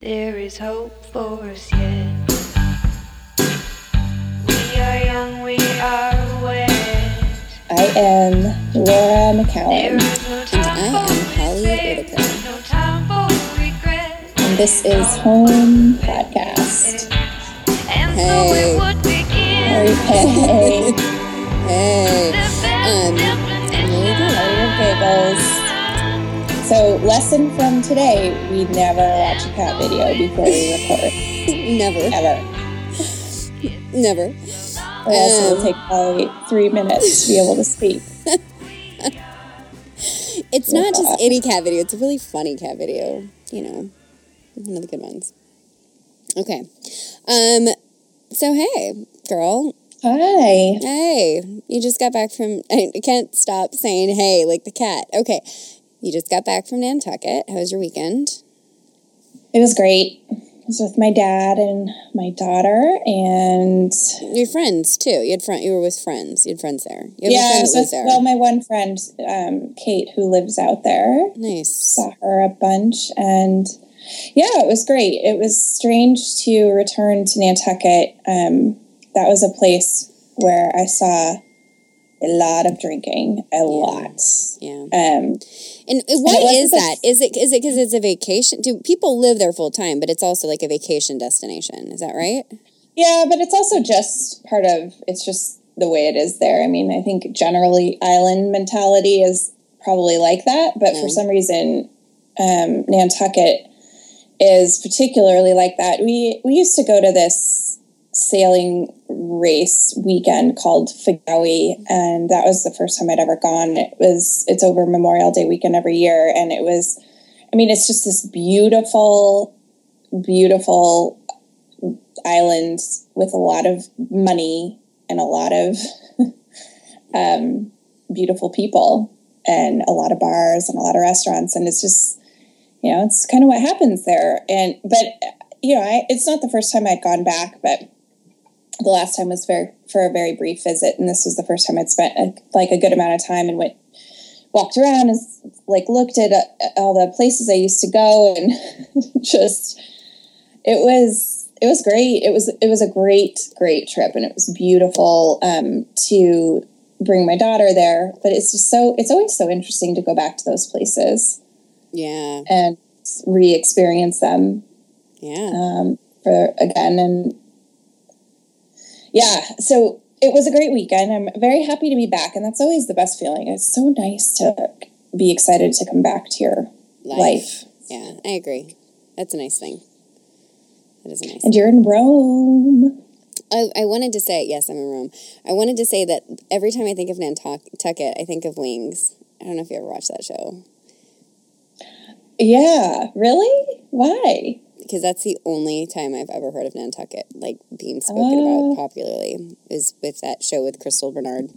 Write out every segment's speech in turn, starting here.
There is hope for us yet. We are young, we are wet. I am Laura There McCowan, is no time I am Holly Whitaker. no time for regret. and this is Home Podcast. And so Hey. we would begin. Hey, Hey. Best Um, definition okay, giggles. So, lesson from today: we never watch a cat video before we record, Never. ever. Never. Or else Um, it'll take probably three minutes to be able to speak. It's not just any cat video. It's a really funny cat video. You know, one of the good ones. Okay. Um. So hey, girl. Hi. Hey, you just got back from. I can't stop saying hey like the cat. Okay. You just got back from Nantucket. How was your weekend? It was great. I was with my dad and my daughter, and Your friends too. You had friend. You were with friends. You had friends there. You had yeah, friend was with, there. well, my one friend, um, Kate, who lives out there. nice. saw her a bunch and yeah it was great it was strange to return to nantucket um, that was a place where i saw a lot of drinking a lot Yeah. um, And why is that? Is it is it because it's a vacation? Do people live there full time? But it's also like a vacation destination. Is that right? yeah but it's also just part of it's just the way it is there i mean i think generally island mentality is probably like that but for some reason um, nantucket is particularly like that we we used to go to this sailing race weekend called Figawi and that was the first time I'd ever gone. It was it's over Memorial Day weekend every year and it was I mean it's just this beautiful beautiful island with a lot of money and a lot of um, beautiful people and a lot of bars and a lot of restaurants and it's just you know it's kind of what happens there. And but you know I, it's not the first time i'd gone back but the last time was very for a very brief visit and this was the first time i'd spent a, like a good amount of time and went walked around and like looked at uh, all the places i used to go and just it was it was great it was it was a great great trip and it was beautiful um, to bring my daughter there but it's just so it's always so interesting to go back to those places Yeah. and re-experience them Yeah. um, for again and yeah so it was a great weekend i'm very happy to be back and that's always the best feeling it's so nice to be excited to come back to your life, Yeah, I agree. That's a nice thing. That is a nice. and you're in rome I, I wanted to say yes, I'm in Rome. I wanted to say that every time I think of Nantucket, I think of Wings. I don't know if you ever watched that show yeah really why because that's the only time I've ever heard of Nantucket like being spoken Oh. about popularly is with that show with Crystal Bernard.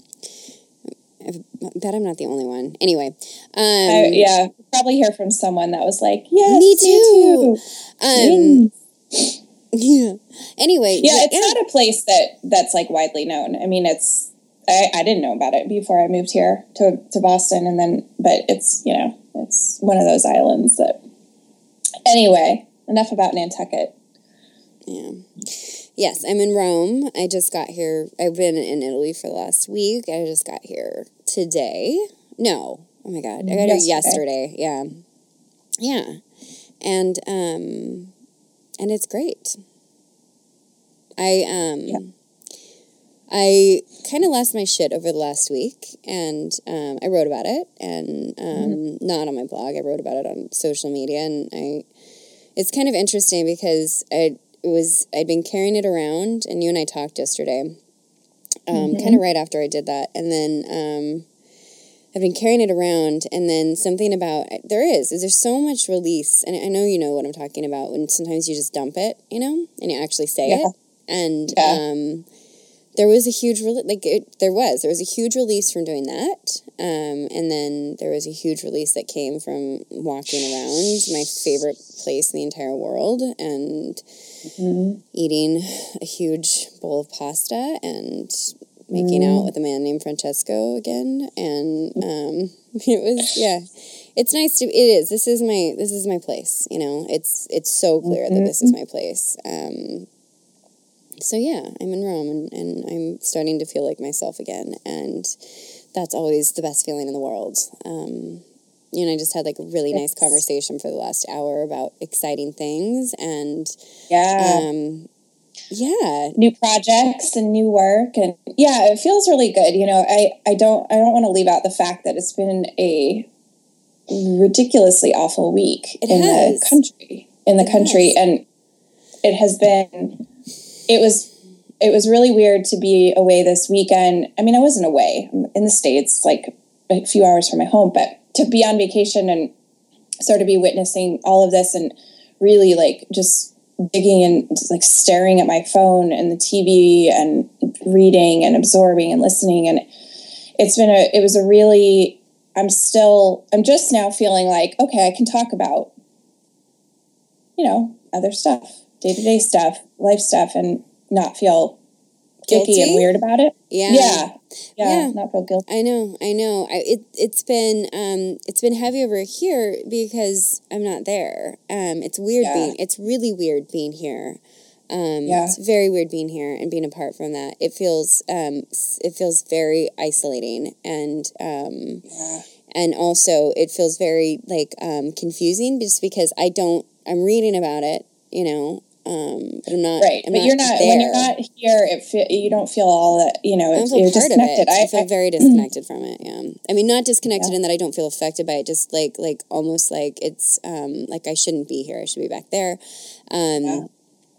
I bet I'm not the only one. Anyway, um, I, yeah probably hear from someone that was like yes Me too. um, yeah. Anyway, yeah it's not a place that that's like widely known i mean it's I, I didn't know about it before i moved here to, to boston and then but it's you know it's one of those islands that anyway enough about nantucket Yeah. Yes, I'm in Rome. I just got here. I've been in Italy for the last week. I just got here today. No. Oh my god. I got here Yesterday. yesterday. Yeah. Yeah. And um and it's great. I um Yeah. I kind of lost my shit over the last week, and um, I wrote about it, and um, Mm-hmm. not on my blog. I wrote about it on social media, and I. It's kind of interesting because I it was I'd been carrying it around, and you and I talked yesterday, um, Mm-hmm. kind of right after I did that, and then um, I've been carrying it around, and then something about there is is there's so much release, and I know you know what I'm talking about. When sometimes you just dump it, you know, and you actually say Yeah. it, and Yeah. um, there was a huge rele- like it, there was there was a huge release from doing that, um, and then there was a huge release that came from walking around my favorite place in the entire world and eating a huge bowl of pasta and making out with a man named Francesco again, and um, it was yeah, it's nice to. It is. This is my. This is my place. You know. It's it's so clear that this is my place. Um, so yeah, I'm in Rome and, and I'm starting to feel like myself again, and that's always the best feeling in the world. Um, you know, I just had like a really nice conversation for the last hour about exciting things, and Yeah. um, yeah, new projects and new work and yeah it feels really good you know i i don't i don't want to leave out the fact that it's been a ridiculously awful week It in has. the country in the It country has. and it has been it was it was really weird to be away this weekend. I mean i wasn't away. I'm in the states like a few hours from my home but to be on vacation and sort of be witnessing all of this and really like just digging and just like staring at my phone and the TV and reading and absorbing and listening. And it's been a it was a really I'm still I'm just now feeling like okay I can talk about you know other stuff day-to-day stuff life stuff and not feel icky Guilty? and weird about it yeah, yeah yeah, Yeah. not feel guilty I know, I know. I, it it's been um it's been heavy over here because I'm not there. Um, it's weird Yeah. being. It's really weird being here. Um, Yeah. it's very weird being here and being apart from that. It feels um it feels very isolating and um yeah and also it feels very like um confusing just because I don't. I'm reading about it, you know. Um, but I'm not right I'm but you're not when you're not here it fe- you don't feel all that you know it's, feel you're disconnected it. I, I, feel very disconnected from it. Yeah, I mean, not disconnected Yeah. in that I don't feel affected by it. Just like like almost like it's um like I shouldn't be here. I should be back there. Um, Yeah.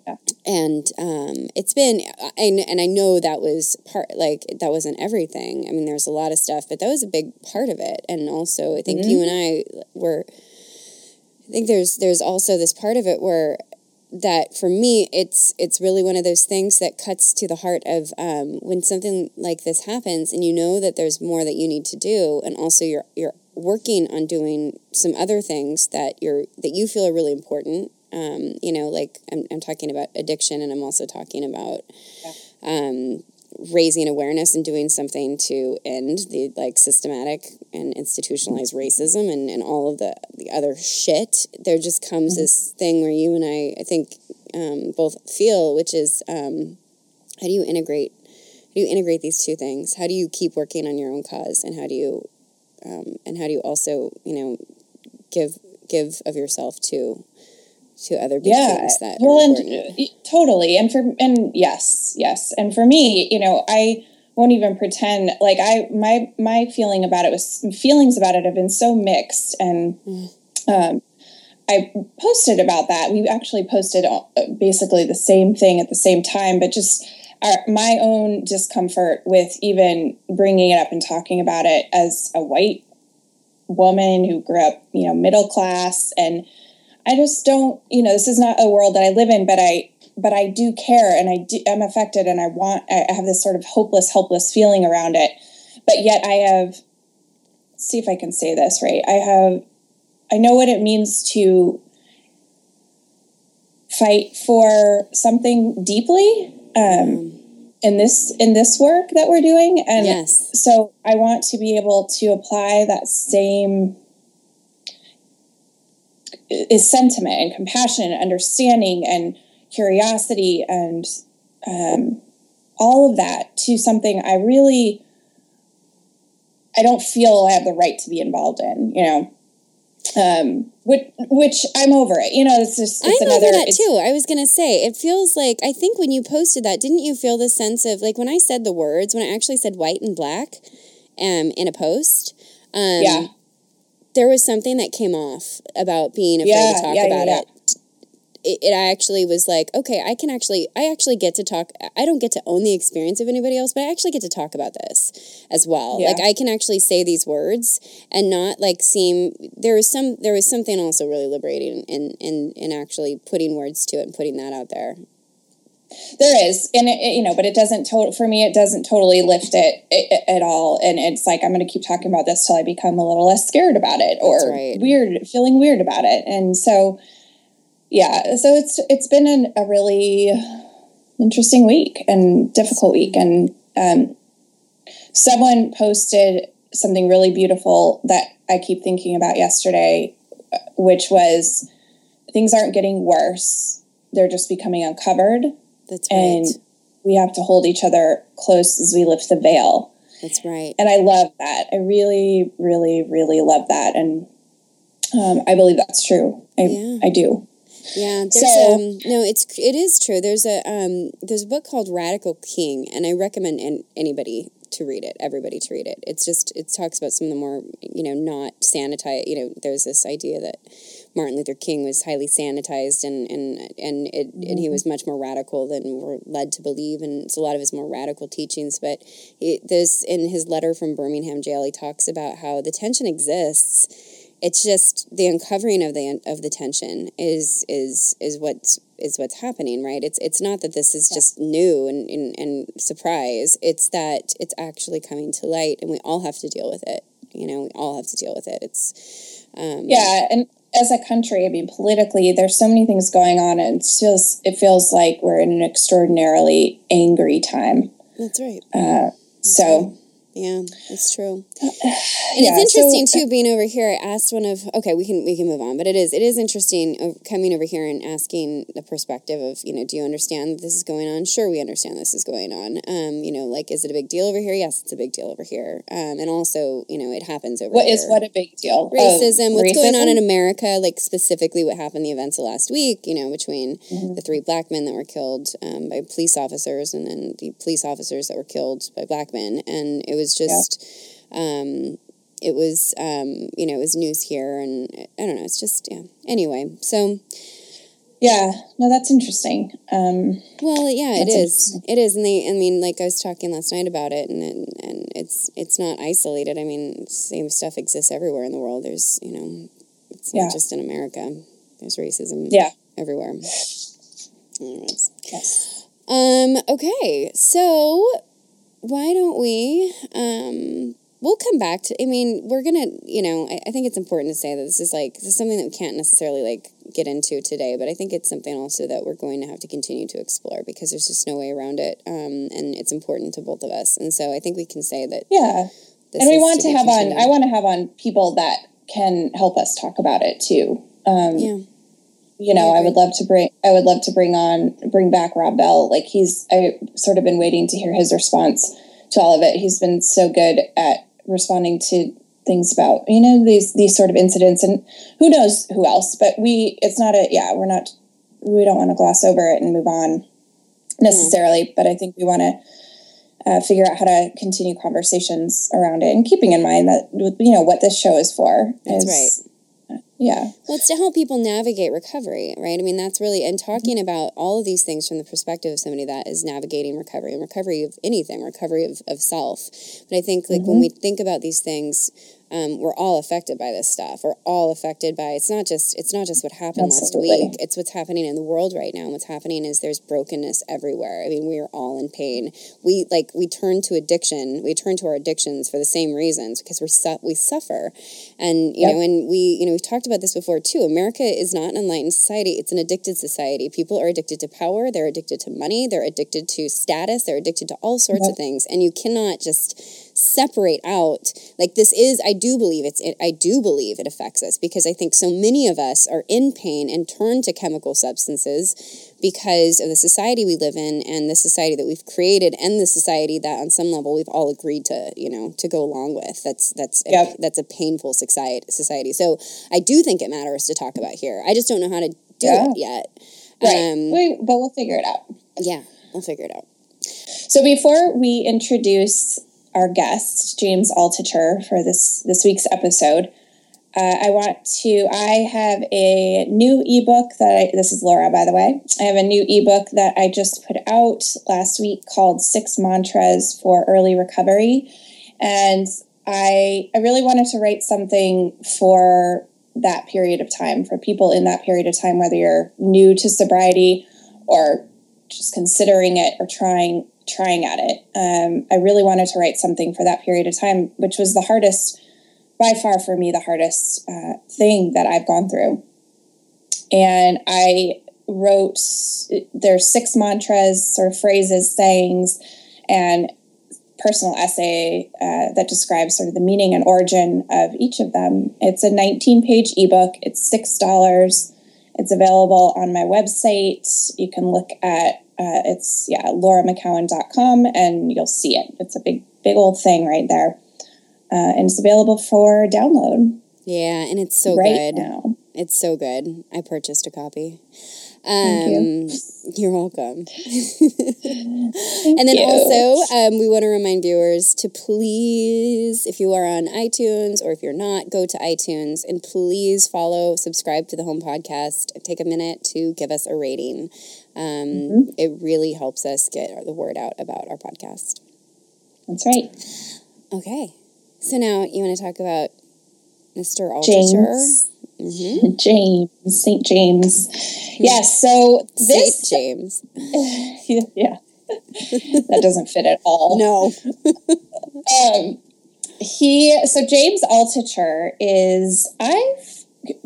Yeah. And um, it's been and and I know that was part like that wasn't everything. I mean, there's a lot of stuff, but that was a big part of it. And also, I think you and I were. I think there's there's also this part of it where that for me it's it's really one of those things that cuts to the heart of um, when something like this happens and you know that there's more that you need to do and also you're you're working on doing some other things that you're that you feel are really important um, you know like I'm, I'm talking about addiction and i'm also talking about um, raising awareness and doing something to end the like systematic and institutionalized racism and, and all of the, the other shit there just comes this thing where you and i i think um, both feel which is um, how do you integrate how do you integrate these two things? How do you keep working on your own cause and how do you um, and how do you also you know give give of yourself to to other big yeah. things that well and totally. And for and yes yes. And for me you know i won't even pretend like i my my feeling about it was feelings about it have been so mixed and um i posted about that. We actually posted uh, basically the same thing at the same time but just our, my own discomfort with even bringing it up and talking about it as a white woman who grew up you know middle class and I just don't, you know, this is not a world that I live in, but I, but I do care and I do, I'm affected and I want, I have this sort of hopeless, helpless feeling around it. But yet I have, see if I can say this right. I have, I know what it means to fight for something deeply um, in this in this work that we're doing, and yes so I want to be able to apply that same is sentiment and compassion and understanding and curiosity and um, all of that to something I really I don't feel I have the right to be involved in, you know. Um, which, which I'm over it. You know, it's just it's I'm another. over that too. I was gonna say it feels like I think when you posted that, didn't you feel the sense of like when I said the words when I actually said white and black, um, in a post, um, Yeah. There was something that came off about being afraid Yeah, to talk yeah, about yeah. it. it. It actually was like, okay, I can actually, I actually get to talk. I don't get to own the experience of anybody else, but I actually get to talk about this as well. Like I can actually say these words and not like seem. There was some, there was something also really liberating in in in actually putting words to it and putting that out there. There is, and it, it- you know, but it doesn't total for me. It doesn't totally lift it, i- at all, and it's like I'm going to keep talking about this till I become a little less scared about it or right. weird, feeling weird about it, and so yeah, so it's it's been an, a really interesting week and difficult week, and um, someone posted something really beautiful that I keep thinking about yesterday, which was things aren't getting worse; they're just becoming uncovered, That's right. and we have to hold each other close as we lift the veil. That's right. And I love that. I really, really, really love that, and um, I believe that's true. I, Yeah. I do. Yeah, there's So- um no, it's it is true. There's a um there's a book called Radical King, and I recommend an, anybody to read it, everybody to read it. It's just it talks about some of the more you know not sanitized. You know, there's this idea that Martin Luther King was highly sanitized, and and and it and he was much more radical than we're led to believe, and it's a lot of his more radical teachings. But there's in his letter from Birmingham jail, he talks about how the tension exists. It's just the uncovering of the of the tension is is is what's is what's happening right? It's it's not that this is just new and, and and surprise. It's that it's actually coming to light and we all have to deal with it. You know we all have to deal with it. It's um Yeah, and as a country, I mean, politically, there's so many things going on, and it feels it feels like we're in an extraordinarily angry time. that's right. Uh, so yeah it's true And yeah, it's interesting so- too being over here. I asked one of okay, we can we can move on, but it is it is interesting coming over here and asking the perspective of you know, do you understand that this is going on? Sure, we understand this is going on. Um, you know, like is it a big deal over here? Yes, it's a big deal over here. Um, and also you know, it happens over What here. is what a big deal? Oh, racism, what's going on in America, like specifically what happened the events of last week, you know, between Mm-hmm. the three black men that were killed um, by police officers and then the police officers that were killed by black men. And it was just, um, it was, um, you know, it was news here. And I don't know, it's just, yeah. Anyway, so, Yeah, no, that's interesting. Um, well, yeah, it is. It is, And they, I mean, like I was talking last night about it and, and, and it's, it's not isolated. I mean, same stuff exists everywhere in the world. There's, you know, it's not Yeah. just in America. There's racism yeah, everywhere. Anyways. yes, Um, okay, so why don't we um we'll come back to I mean, we're gonna you know, I, I think it's important to say that this is like this is something that we can't necessarily like get into today, but I think it's something also that we're going to have to continue to explore because there's just no way around it. Um and it's important to both of us. And so I think we can say that yeah. and we want to have on. I want to have on people that can help us talk about it too. Um, Yeah. you know, I I would love to bring. I would love to bring on, bring back Rob Bell. Like he's. I sort of been waiting to hear his response to all of it. He's been so good at responding to things about you know these these sort of incidents and who knows who else. But we. It's not a. Yeah, we're not. We don't want to gloss over it and move on necessarily. But I think we want to. Uh, figure out how to continue conversations around it, and keeping in mind that you know what this show is for. That's is- Yeah, Well, it's to help people navigate recovery, right? I mean, that's really, and talking mm-hmm. about all of these things from the perspective of somebody that is navigating recovery and recovery of anything, recovery of, of self. But I think, like, when mm-hmm. we think about these things, um, we're all affected by this stuff. We're all affected by it's not just it's not just what happened Absolutely. last week. It's what's happening in the world right now. And what's happening is there's brokenness everywhere. I mean, we are all in pain. We like we turn to addiction. We turn to our addictions for the same reasons because we su- we suffer, and you Yep. know, and we you know we've talked about this before too. America is not an enlightened society. It's an addicted society. People are addicted to power. They're addicted to money. They're addicted to status. They're addicted to all sorts Yep. of things, and you cannot just separate out. Like this is i do believe it's it, i do believe it affects us because i think so many of us are in pain and turn to chemical substances because of the society we live in and the society that we've created and the society that on some level we've all agreed to you know to go along with. That's that's a, that's a painful society society. So i do think it matters to talk about here. I just don't know how to do Yeah. it yet. Right. um, we, but we'll figure it out. yeah we'll figure it out. So before we introduce our guest, James Altucher, for this this week's episode, uh, I want to. I have a new ebook that I, this is Laura, by the way. I have a new ebook that I just put out last week called Six Mantras for Early Recovery, and I I really wanted to write something for that period of time for people in that period of time, whether you're new to sobriety or just considering it or trying trying at it. Um, I really wanted to write something for that period of time, which was the hardest, by far for me, the hardest uh, thing that I've gone through. And I wrote there's six mantras, sort of phrases, sayings, and personal essay uh, that describes sort of the meaning and origin of each of them. It's a 19 page ebook, it's $6. It's available on my website. You can look at uh, it's yeah lauramccowan.com and you'll see it. It's a big big old thing right there, uh, and it's available for download. Yeah, and it's so right good. now. It's so good. I purchased a copy. Thank Um, You're welcome. and then you. also, um, we want to remind viewers to please, if you are on iTunes or if you're not, go to iTunes and please follow, subscribe to the Home Podcast. Take a minute to give us a rating. Um, It really helps us get the word out about our podcast. That's right. Okay, so now you want to talk about Mr. Altucher? James. Mm-hmm. James, St. James. Yes, so St. James. yeah, that doesn't fit at all. No. Um, he, so James Altucher is, I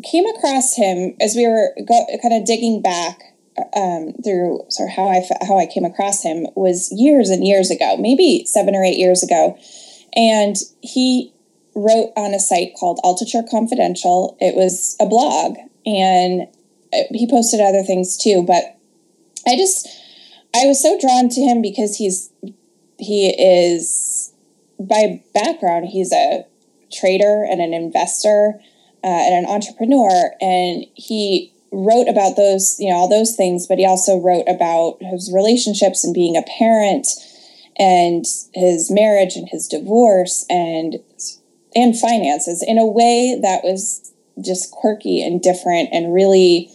came across him as we were go, kind of digging back um, through sort of how I how I came across him was years and years ago, maybe seven or eight years ago. And he wrote on a site called Altucher Confidential. It was a blog, and uh, he posted other things too. But I just, I was so drawn to him because he's, he is, by background, he's a trader and an investor uh, and an entrepreneur, and he wrote about those, you know, all those things. But he also wrote about his relationships and being a parent and his marriage and his divorce and and finances in a way that was just quirky and different and really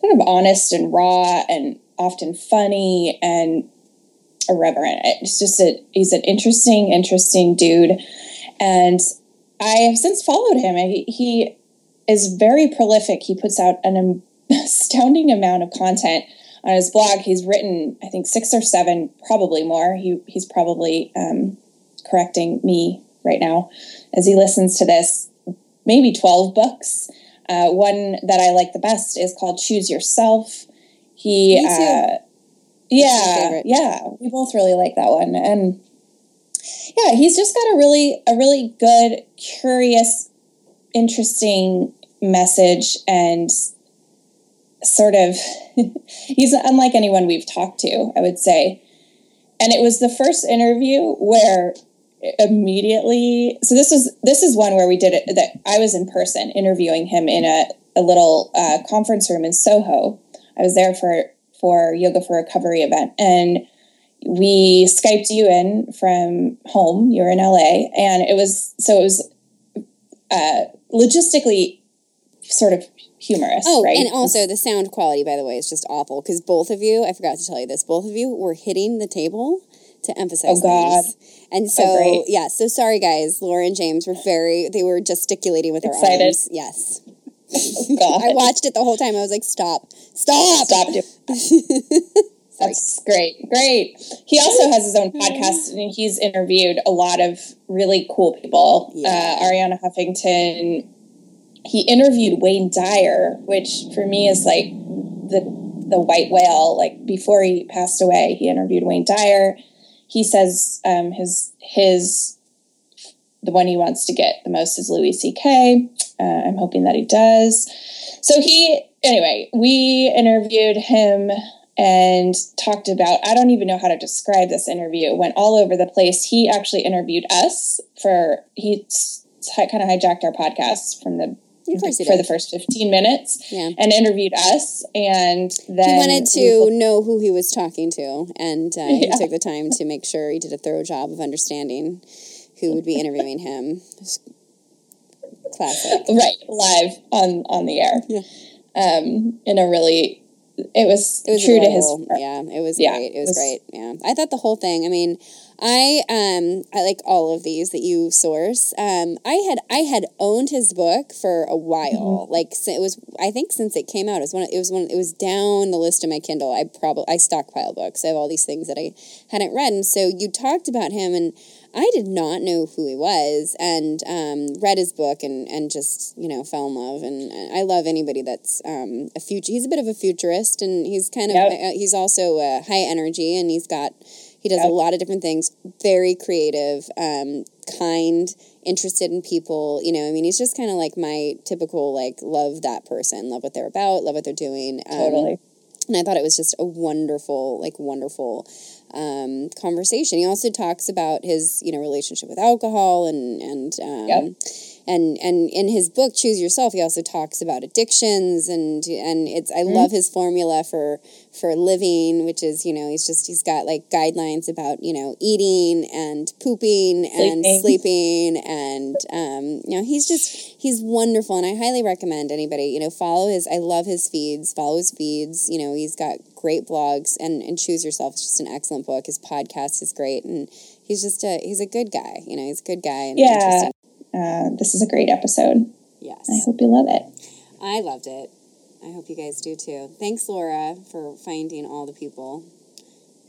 kind of honest and raw and often funny and irreverent. It's just a he's an interesting, interesting dude, and I have since followed him. He, he is very prolific. He puts out an astounding amount of content on his blog. He's written, I think, six or seven, probably more. He he's probably um, correcting me right now as he listens to this. Maybe twelve books. Uh, one that I like the best is called Choose Yourself. He, uh, yeah, yeah, we both really like that one, and yeah, he's just got a really, a really good, curious, interesting message, and sort of, he's unlike anyone we've talked to, I would say, and it was the first interview where immediately so this is this is one where we did it that i was in person interviewing him in a, a little uh, conference room in soho. I was there for for yoga for recovery event. And we skyped you in from home. You're in la and it was so it was uh, logistically sort of humorous Oh, right and also the sound quality, by the way, is just awful because both of you, I forgot to tell you this, both of you were hitting the table to emphasize Oh, God. And so, Oh, yeah, so sorry, guys. Laura and James were very, they were gesticulating with their Excited. arms. Yes. God. I watched it the whole time. I was like, stop, stop. Stop. That's great. Great. He also has his own podcast and he's interviewed a lot of really cool people. Yeah. Uh, Arianna Huffington. He interviewed Wayne Dyer, which for me is like the the white whale. Like before he passed away, he interviewed Wayne Dyer. He says um, his his the one he wants to get the most is Louis C.K. Uh, I'm hoping that he does. So he anyway, we interviewed him and talked about I don't even know how to describe this interview. It went all over the place. He actually interviewed us for he kind of hijacked our podcast from the for did. the first 15 minutes Yeah. and interviewed us and then He wanted to know who he was talking to, and uh, he Yeah. took the time to make sure he did a thorough job of understanding who would be interviewing him. Classic. right live on on the air Yeah. um in a really it was, It was true to his adorable. yeah it was Yeah, great. It it was, was- great. Yeah. I thought the whole thing i mean i um i like all of these that you source. Um i had i had owned his book for a while. Mm-hmm. like it was i think since it came out it was one it was one it was down the list of my kindle. I probably i stockpile books. I have all these things that i hadn't read. And so you talked about him and I did not know who he was, and um, read his book and, and just you know fell in love. And, I love anybody that's um, a future. He's a bit of a futurist, and he's kind of Yep. uh, he's also uh, high energy, and he's got He does Yep. a lot of different things. Very creative, um, kind, interested in people. You know, I mean, he's just kind of like my typical like love that person, love what they're about, love what they're doing. Um, Totally. and I thought it was just a wonderful, like wonderful um, conversation. He also talks about his, you know, relationship with alcohol and and um, Yep. And and in his book Choose Yourself, he also talks about addictions and and it's I Mm-hmm. love his formula for for living, which is you know he's just he's got like guidelines about you know eating and pooping and Sleeping. sleeping and um, you know he's just he's wonderful and I highly recommend anybody you know follow his I love his feeds follow his feeds you know he's got great blogs and and choose yourself is just an excellent book his podcast is great and he's just a he's a good guy you know he's a good guy and Yeah. Interesting. Uh, this is a great episode. yes I hope you love it. I loved it I hope you guys do too thanks Laura for finding all the people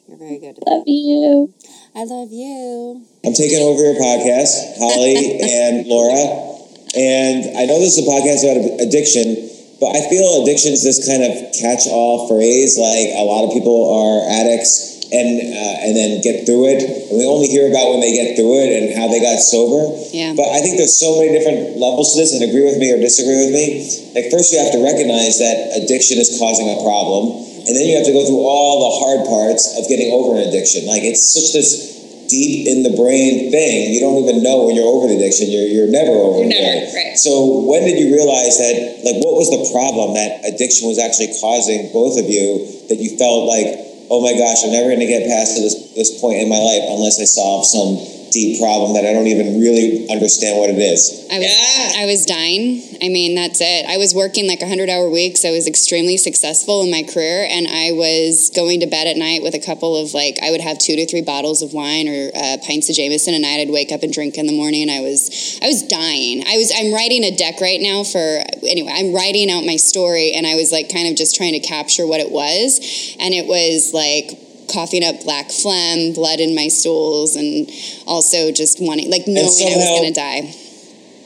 you're very good at Love that you. I love you I'm taking over your podcast, Holly and Laura. And I know this is a podcast about addiction, but I feel addiction is this kind of catch-all phrase. Like a lot of people are addicts and uh, and then get through it, and we only hear about when they get through it and how they got sober. Yeah. But I think there's so many different levels to this, and agree with me or disagree with me. Like first, you have to recognize that addiction is causing a problem, and then you have to go through all the hard parts of getting over an addiction. Like it's such this deep in the brain thing. You don't even know when you're over the addiction. You're you're never over You're it. never, right. So when did you realize that? Like, what was the problem that addiction was actually causing both of you? That you felt like, oh my gosh, I'm never going to get past this this point in my life unless I solve some deep problem that I don't even really understand what it is. I was I was dying. I mean, that's it. I was working like 100 hour weeks. I was extremely successful in my career and I was going to bed at night with a couple of like I would have 2 to 3 bottles of wine or uh, pints of Jameson a night. I'd wake up and drink in the morning I was I was dying. I was I'm writing a deck right now for anyway, I'm writing out my story and I was like kind of just trying to capture what it was and it was like coughing up black phlegm, blood in my stools, and also just wanting, like knowing I was going to die.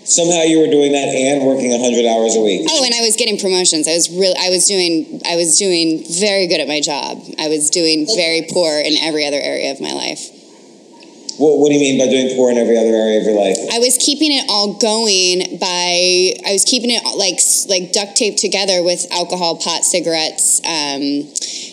Somehow you were doing that and working 100 hours a week. Oh, and I was getting promotions. I was really, I was doing, I was doing very good at my job. I was doing very poor in every other area of my life. What, what do you mean by doing poor in every other area of your life? I was keeping it all going by, I was keeping it like like duct taped together with alcohol, pot, cigarettes, um,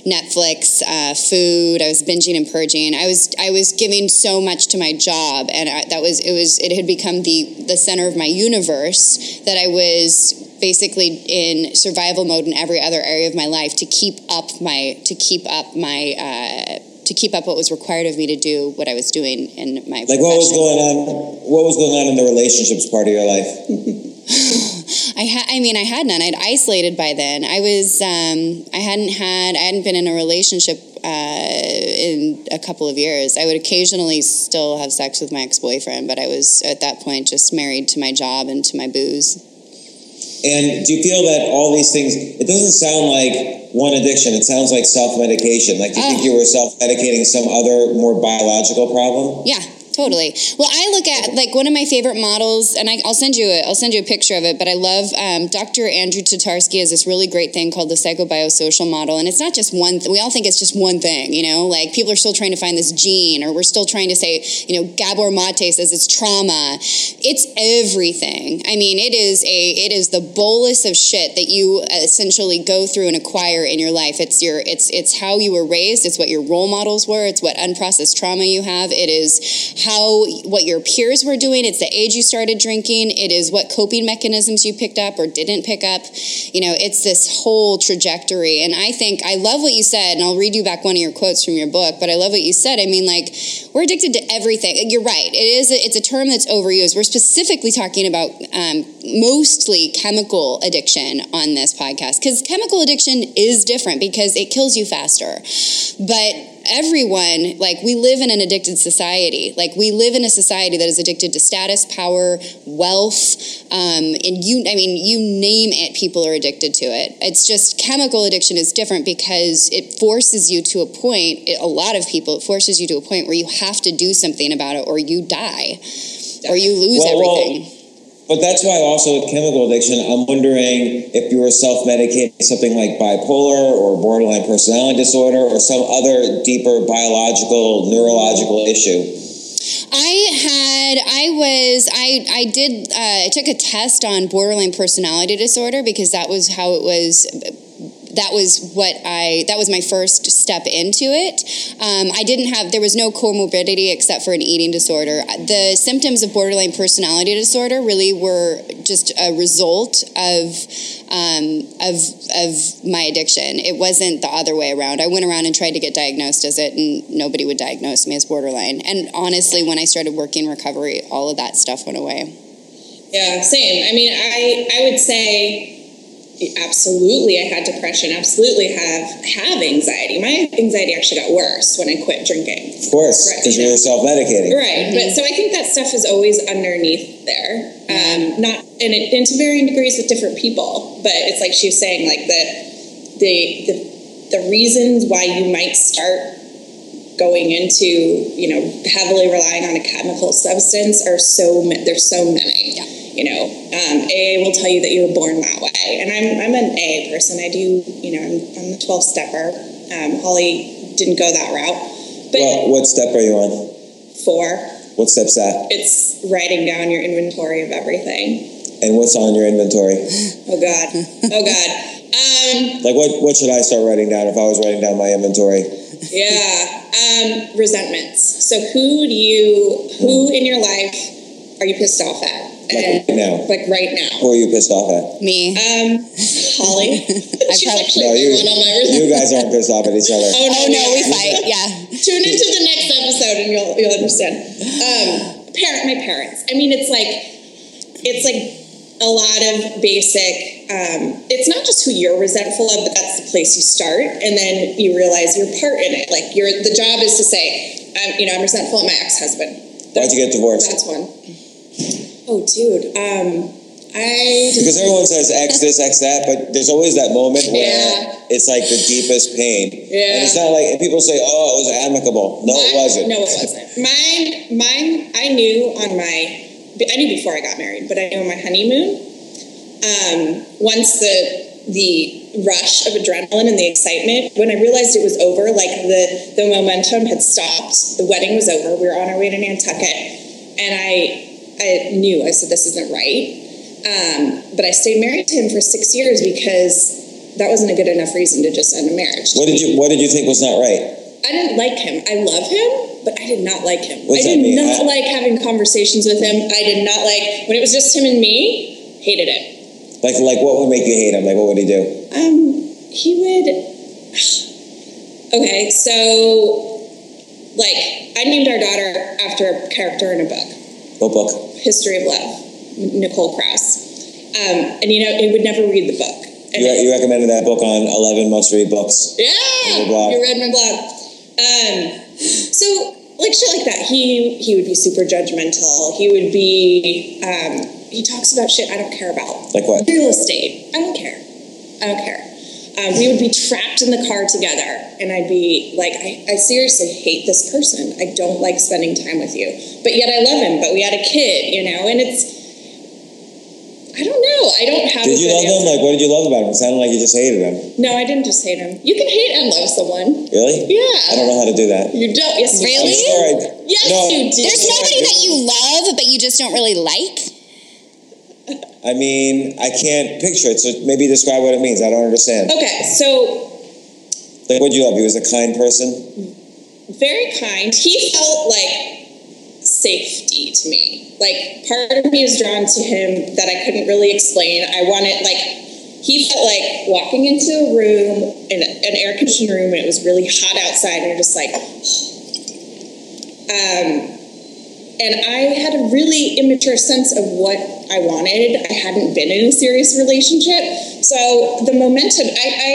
Netflix, uh, food. I was binging and purging. I was I was giving so much to my job, and I, that was it was it had become the the center of my universe that I was basically in survival mode in every other area of my life to keep up my to keep up my. Uh, to keep up what was required of me to do what I was doing in my life. Like what was going on? What was going on in the relationships part of your life? I had, I mean, I had none. I'd isolated by then. I was, um, I hadn't had, I hadn't been in a relationship uh, in a couple of years. I would occasionally still have sex with my ex boyfriend, but I was at that point just married to my job and to my booze. And do you feel that all these things? It doesn't sound like one addiction. It sounds like self medication. Like do you think Oh. you were self medicating some other more biological problem? Yeah, totally. Well, I look at like one of my favorite models, and I, I'll send you a, I'll send you a picture of it. But I love um, Dr. Andrew Tatarsky has this really great thing called the psychobiosocial model, and it's not just one. Th- we all think it's just one thing, you know. Like people are still trying to find this gene, or we're still trying to say, you know, Gabor Mate says it's trauma. It's everything. I mean, it is a it is the bolus of shit that you essentially go through and acquire in your life. It's your it's it's how you were raised. It's what your role models were. It's what unprocessed trauma you have. It is how what your peers were doing. It's the age you started drinking. It is what coping mechanisms you picked up or didn't pick up. You know, it's this whole trajectory. And I think I love what you said, and I'll read you back one of your quotes from your book. But I love what you said. I mean, like we're addicted to everything. You're right. It is. A, it's a term that's overused. We're specifically talking about um, mostly chemical addiction on this podcast because chemical addiction is different because it kills you faster. But everyone, like, we live in an addicted society. Like, we live in a society that is addicted to status, power, wealth, um, and you, I mean, you name it, people are addicted to it. It's just chemical addiction is different because it forces you to a point, it, a lot of people, it forces you to a point where you have to do something about it or you die or you lose Well, well, everything. But that's why also with chemical addiction, I'm wondering if you were self-medicating something like bipolar or borderline personality disorder or some other deeper biological, neurological issue. I had, I was, I, I did, uh, I took a test on borderline personality disorder because that was how it was. That was what I. That was my first step into it. Um, I didn't have. There was no comorbidity except for an eating disorder. The symptoms of borderline personality disorder really were just a result of um, of of my addiction. It wasn't the other way around. I went around and tried to get diagnosed as it, and nobody would diagnose me as borderline. And honestly, when I started working recovery, all of that stuff went away. Yeah, same. I mean, I I would say absolutely I had depression, absolutely have have anxiety. My anxiety actually got worse when I quit drinking. Of course, because you you were self-medicating. Right, but so I think that stuff is always underneath there. Um, not and, it, and to varying degrees with different people. But it's like she was saying, like the the the, the reasons why you might start going into you know heavily relying on a chemical substance are so ma- there's so many. Yeah. You know, um, AA will tell you that you were born that way, and I'm I'm an AA person. I do you know I'm I'm the twelve stepper. Um, Holly didn't go that route, but What, what step are you on? four What step's that? it's writing down your inventory of everything. And what's on your inventory? Oh God. Oh God. Um, Like what, what should I start writing down if I was writing down my inventory? yeah. Um, resentments. So who do you who in your life are you pissed off at? Like And- right now. Like right now. Who are you pissed off at? Me. Um, Holly. She's probably- actually No, you, on my you guys aren't pissed off at each other. Oh no, oh no, we fight. Yeah. Tune into the next episode and you'll you'll understand. Um, parent, my parents. I mean, it's like it's like a lot of basic. Um, it's not just who you're resentful of, but that's the place you start, and then you realize your part in it. Like your the job is to say, I'm, you know, I'm resentful of my ex husband. Why'd you get divorced? That's one. Oh, dude. Um, I Because everyone says X this, X that, but there's always that moment where Yeah. it's like the deepest pain. Yeah. And it's not like, and people say, oh, it was amicable. No, it wasn't. No, it wasn't. Mine, mine. I knew on my. I knew before I got married, but I knew on my honeymoon. Um, once the the rush of adrenaline and the excitement, when I realized it was over, like the the momentum had stopped. The wedding was over. We were on our way to Nantucket, and I I knew. I said, "This isn't right." Um, but I stayed married to him for six years because that wasn't a good enough reason to just end a marriage. What did you What did you think was not right? I didn't like him. I love him, but I did not like him. What's I did mean? not I- like having conversations with him. I did not like when it was just him and me. Hated it. Like, like what would make you hate him? Like, what would he do? Um, he would. Okay, so like I named our daughter after a character in a book, What book? History of Love, Nicole Krauss. Um, and you know, he would never read the book. You, you recommended that book on 11 must read books. Yeah, you read my blog. Um, so like shit like that. He he would be super judgmental. He would be. Um, he talks about shit I don't care about. Like what? Real estate. I don't care. I don't care. Um, we would be trapped in the car together, and I'd be like, I, I seriously hate this person. I don't like spending time with you, but yet I love him. But we had a kid, you know, and it's. I don't know. I don't have. Did a you good love him? Like, what did you love about him? It sounded like you just hated him. No, I didn't just hate him. You can hate and love someone. Really? Yeah. I don't know how to do that. You don't. Yes, you Really? do. All right. Yes, No. you do. There's nobody that you love, but you just don't really like. I mean, I can't picture it, so maybe describe what it means. I don't understand. Okay, so Like, what'd you love? He was a kind person? very kind. He felt like safety to me. Like part of me is drawn to him that I couldn't really explain. I wanted like he felt like walking into a room in an air conditioned room and it was really hot outside and you're just like um and I had a really immature sense of what I wanted. I hadn't been in a serious relationship. So the momentum, I, I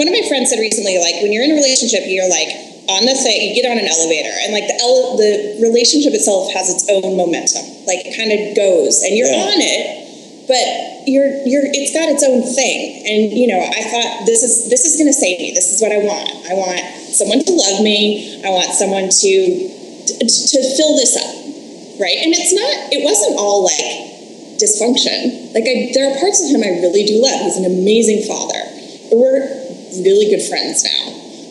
one of my friends said recently, like when you're in a relationship, you're like on the thing, you get on an elevator, and like the ele- the relationship itself has its own momentum. Like it kind of goes, and you're Yeah. on it, but you're you're it's got its own thing. And you know, I thought this is this is gonna save me. This is what I want. I want someone to love me. I want someone to to, to fill this up, right? And it's not. It wasn't all like dysfunction. Like I, there are parts of him I really do love. He's an amazing father. We're really good friends now.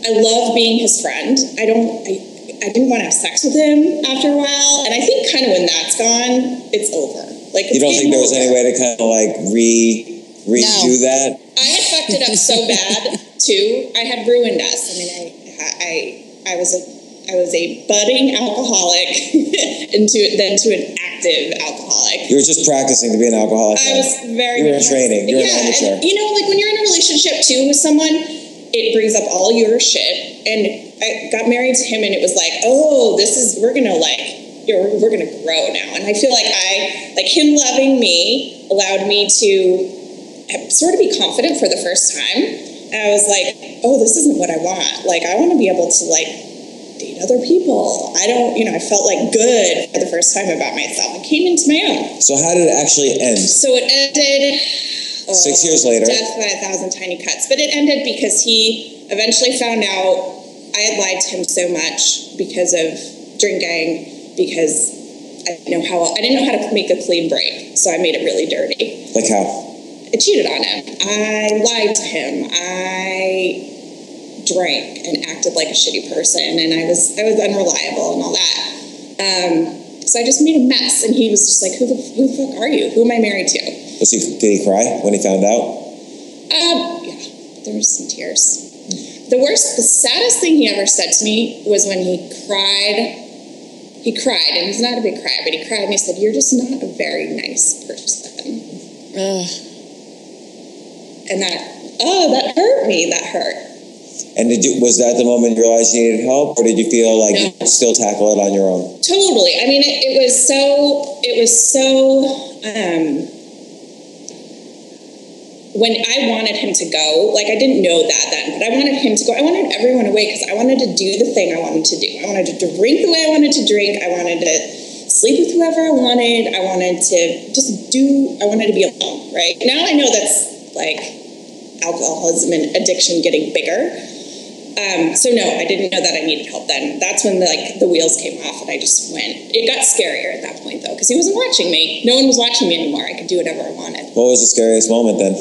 I love being his friend. I don't. I, I didn't want to have sex with him after a while, and I think kind of when that's gone, it's over. Like You don't think there was over. any way to kind of like re redo No. that? I had fucked it up so bad too. I had ruined us. I mean, I, I, I was a, I was a budding alcoholic into then to an active alcoholic. You were just practicing to be an alcoholic. I was very. You were in training. You were an yeah, amateur. and you know, like when you're in a relationship too with someone, it brings up all your shit. And I got married to him, and it was like, oh, this is we're gonna like, you know, we're, we're gonna grow now. And I feel like I like him loving me allowed me to uh, sort of be confident for the first time. And I was like, oh, this isn't what I want. Like, I want to be able to like date other people. I don't, you know, I felt like good for the first time about myself. I came into my own. So how did it actually end? So it ended uh, Six years later. Death by a thousand tiny cuts. But it ended because he eventually found out I had lied to him so much because of drinking, because I didn't know how I didn't know how to make a clean break. So I made it really dirty. Like how? I cheated on him. I lied to him. I drank and acted like a shitty person, and I was I was unreliable and all that. Um, so I just made a mess, and he was just like, "Who the who the fuck are you? Who am I married to?" Was he? Did he cry when he found out? Um, yeah, there was some tears. The worst, the saddest thing he ever said to me was when he cried. He cried, and he's not a big crier, but he cried and he said, "You're just not a very nice person." Ugh. And that, oh, that hurt me. That hurt. And did you? Was that the moment you realized you needed help, or did you feel like you could still tackle it on your own? Totally. I mean, it, it was so. It was so. Um, when I wanted him to go, like I didn't know that then, but I wanted him to go. I wanted everyone away because I wanted to do the thing I wanted to do. I wanted to drink the way I wanted to drink. I wanted to sleep with whoever I wanted. I wanted to just do. I wanted to be alone. Right now, I know that's like alcoholism and addiction getting bigger. Um, so no, I didn't know that I needed help then. That's when the, like the wheels came off and I just went. It got scarier at that point though because he wasn't watching me. No one was watching me anymore. I could do whatever I wanted. What was the scariest moment then?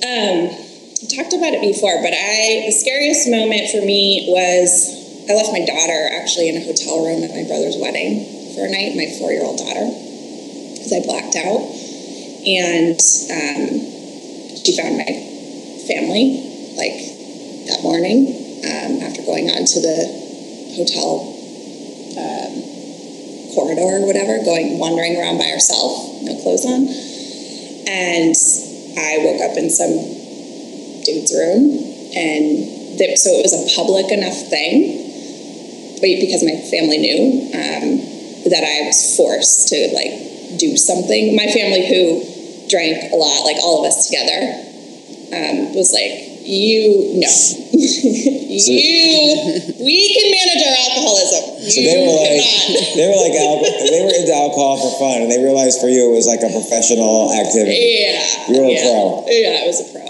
Um, I talked about it before, but I the scariest moment for me was I left my daughter actually in a hotel room at my brother's wedding for a night. My four year old daughter because I blacked out, and um, she found my family like that morning um, after going on to the hotel um, corridor or whatever, going wandering around by herself, no clothes on, and I woke up in some dude's room, and so it was a public enough thing, but because my family knew um, that I was forced to like do something. My family, who drank a lot, like all of us together, um, was like, "You no, you we can manage our alcoholism. So you they were like, cannot." they were like, alco- they were into alcohol for fun, and they realized for you it was like a professional activity. Yeah, You were a yeah. pro. Yeah, I was a pro.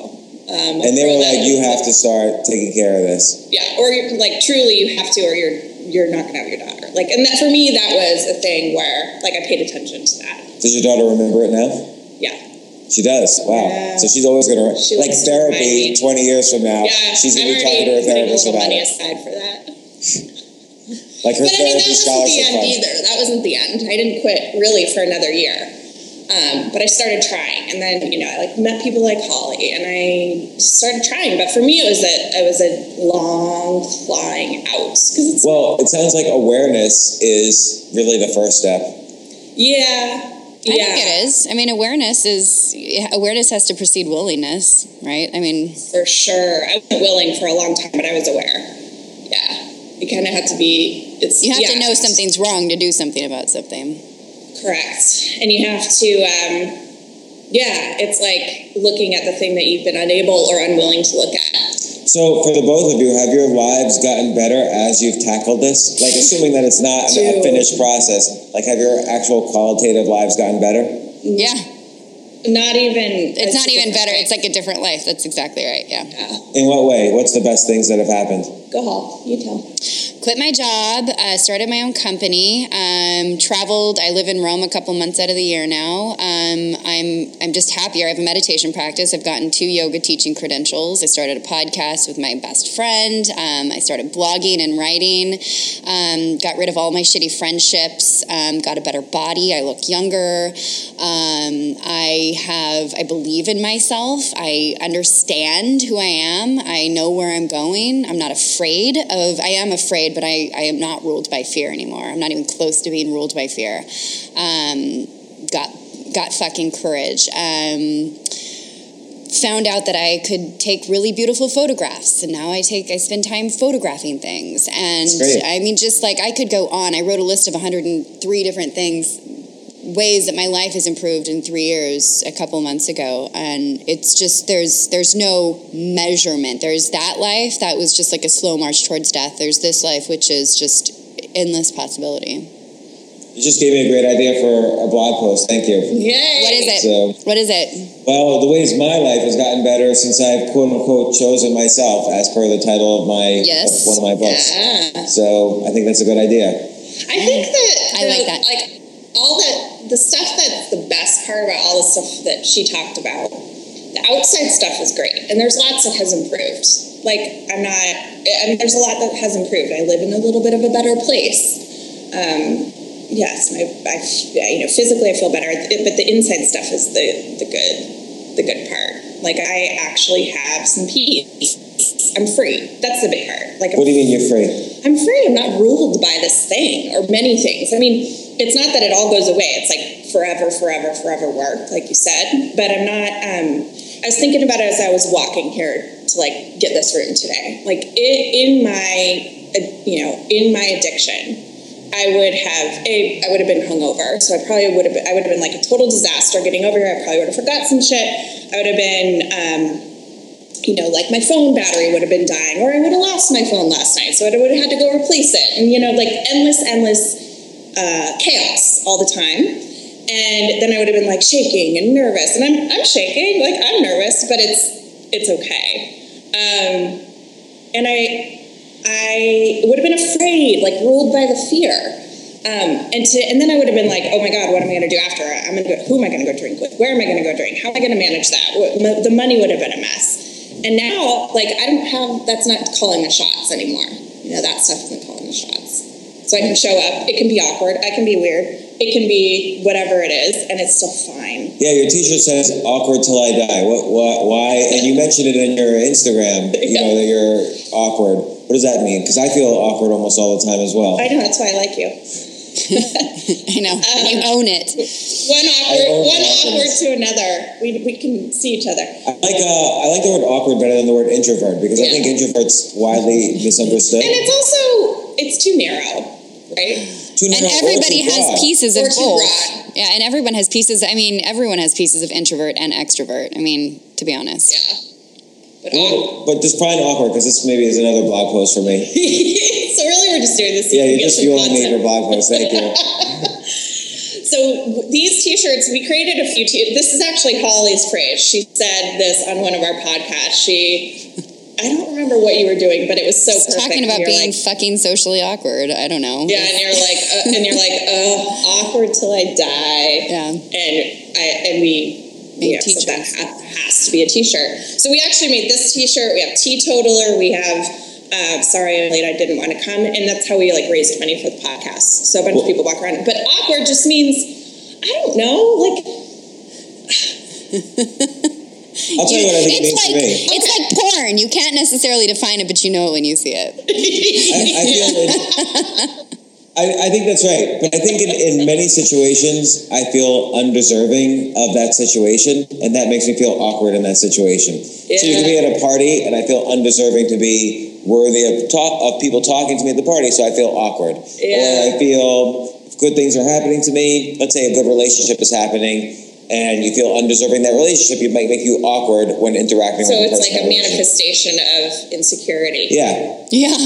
Um, And they were like, you have to start taking care of this. Yeah, or you're, like truly, you have to, or you're you're not gonna have your daughter. Like, and that for me, that was a thing where like I paid attention to that. Does your daughter remember it now? Yeah, She does. Wow. Yeah. So she's always gonna She like therapy. Twenty years from now, yeah. she's I'm gonna be talking to her a therapist about money it. aside for that. Like her But I mean, that wasn't the end fund. either. That wasn't the end. I didn't quit really for another year. Um, but I started trying, and then you know, I like met people like Holly, and I started trying. But for me, it was a it was a long clawing out because Well, it sounds like awareness is really the first step. yeah, I yeah, think it is. I mean, awareness is awareness has to precede willingness, right? I mean, for sure. I wasn't willing for a long time, but I was aware. Yeah, you kind of have to be. It's you have to know something's wrong to do something about something. Correct. And you have to, um, yeah, it's like looking at the thing that you've been unable or unwilling to look at. So, for the both of you, have your lives gotten better as you've tackled this? Like, assuming that it's not a finished process, like, have your actual qualitative lives gotten better? Yeah, Not even. it's not even better. It's like a different life. That's exactly right. Yeah. In what way? What's the best things that have happened? Go Hall, you tell. quit my job, uh, started my own company, um, traveled. I live in Rome a couple months out of the year now. Um, I'm I'm just happier. I have a meditation practice. I've gotten two yoga teaching credentials. I started a podcast with my best friend. Um, I started blogging and writing. Um, got rid of all my shitty friendships. Um, got a better body. I look younger. Um, I have. I believe in myself. I understand who I am. I know where I'm going. I'm not afraid of. I am afraid, but I, I am not ruled by fear anymore. I'm not even close to being ruled by fear. Um, got got fucking courage. Um, found out that I could take really beautiful photographs, and now I take I spend time photographing things. And. I mean, just like I could go on. I wrote a list of 103 different things ways that my life has improved in three years a couple months ago and it's just there's there's no measurement there's that life that was just like a slow march towards death there's this life which is just endless possibility You just gave me a great idea for a blog post. Thank you. Yay! what is it So- what is it Well, the ways my life has gotten better since I've quote unquote chosen myself, as per the title of my Yes. of one of my books. Yeah. So I think that's a good idea. I think that I the- like that. Like all that the stuff that's the best part about all the stuff that she talked about. The outside stuff is great, and there's lots that has improved. Like I'm not. I mean, there's a lot that has improved. I live in a little bit of a better place. Um, yes, my I, you know physically I feel better, but the inside stuff is the the good the good part. Like I actually have some peace. I'm free. That's the big part. Like I'm What do you mean you're free? I'm free. I'm not ruled by this thing or many things. I mean, it's not that it all goes away. It's like forever, forever, forever work, like you said. But I'm not. Um, I was thinking about it as I was walking here to like get this room today. Like in, in my, uh, you know, in my addiction, I would have a. I would have been hungover, so I probably would have. Been, I would have been like a total disaster getting over here. I probably would have forgot some shit. I would have been. Um, you know, like my phone battery would have been dying, or I would have lost my phone last night, so I would have had to go replace it. And you know, like endless, endless uh, chaos all the time. And then I would have been like shaking and nervous, and I'm I'm shaking, like I'm nervous, but it's it's okay. Um, and I I would have been afraid, like ruled by the fear. Um, and to and then I would have been like, oh my god, what am I going to do after? I'm going to go. Who am I going to go drink with? Where am I going to go drink? How am I going to manage that? The money would have been a mess. And now, like, I don't have. That's not calling the shots anymore. You know, that stuff isn't calling the shots. So I can show up. It can be awkward. I can be weird. It can be whatever it is, and it's still fine. Yeah, your T-shirt says "awkward till I die." What? What? Why? And you mentioned it in your Instagram. You know that you're awkward. What does that mean? Because I feel awkward almost all the time as well. I know that's why I like you. i know you own it One awkward, one awkward to another. We, we can see each other. I like uh, I like the word awkward better than the word introvert because I think introverts widely misunderstood. And it's also it's too narrow, right? Too and narrow or everybody too has broad. pieces Or of too both broad. yeah and everyone has pieces i mean everyone has pieces of introvert and extrovert i mean to be honest Yeah. But all, But just find awkward because this maybe is another blog post for me. so really, we're just doing this. Yeah, you're just get some fueling me for blog posts. Thank you. So these T-shirts, we created a few. T- this is actually Holly's phrase. She said this on one of our podcasts. She, I don't remember what you were doing, but it was so perfect. talking about being like, fucking socially awkward i don't know yeah, and you're like, uh, and you're like, uh, awkward till I die. Yeah. And I and we. Made We said that has to be a T-shirt. So we actually made this T-shirt. We have teetotaler. We have uh, sorry I'm late. I didn't want to come, and that's how we like raised money for the podcast. So a bunch of people walk around. But awkward just means I don't know, like I'll tell you what I think it it's means like to me. it's like porn. You can't necessarily define it, but you know it when you see it. I, I feel it, I, I think that's right. But I think in, in many situations, I feel undeserving of that situation, and that makes me feel awkward in that situation. So you can be at a party, and I feel undeserving to be worthy of talk of people talking to me at the party, so I feel awkward. Or Yeah. I feel good things are happening to me. Let's say a good relationship is happening. And you feel undeserving that relationship, it might make you awkward when interacting so with the it's like a in that relationship. manifestation of insecurity. Yeah, Yeah,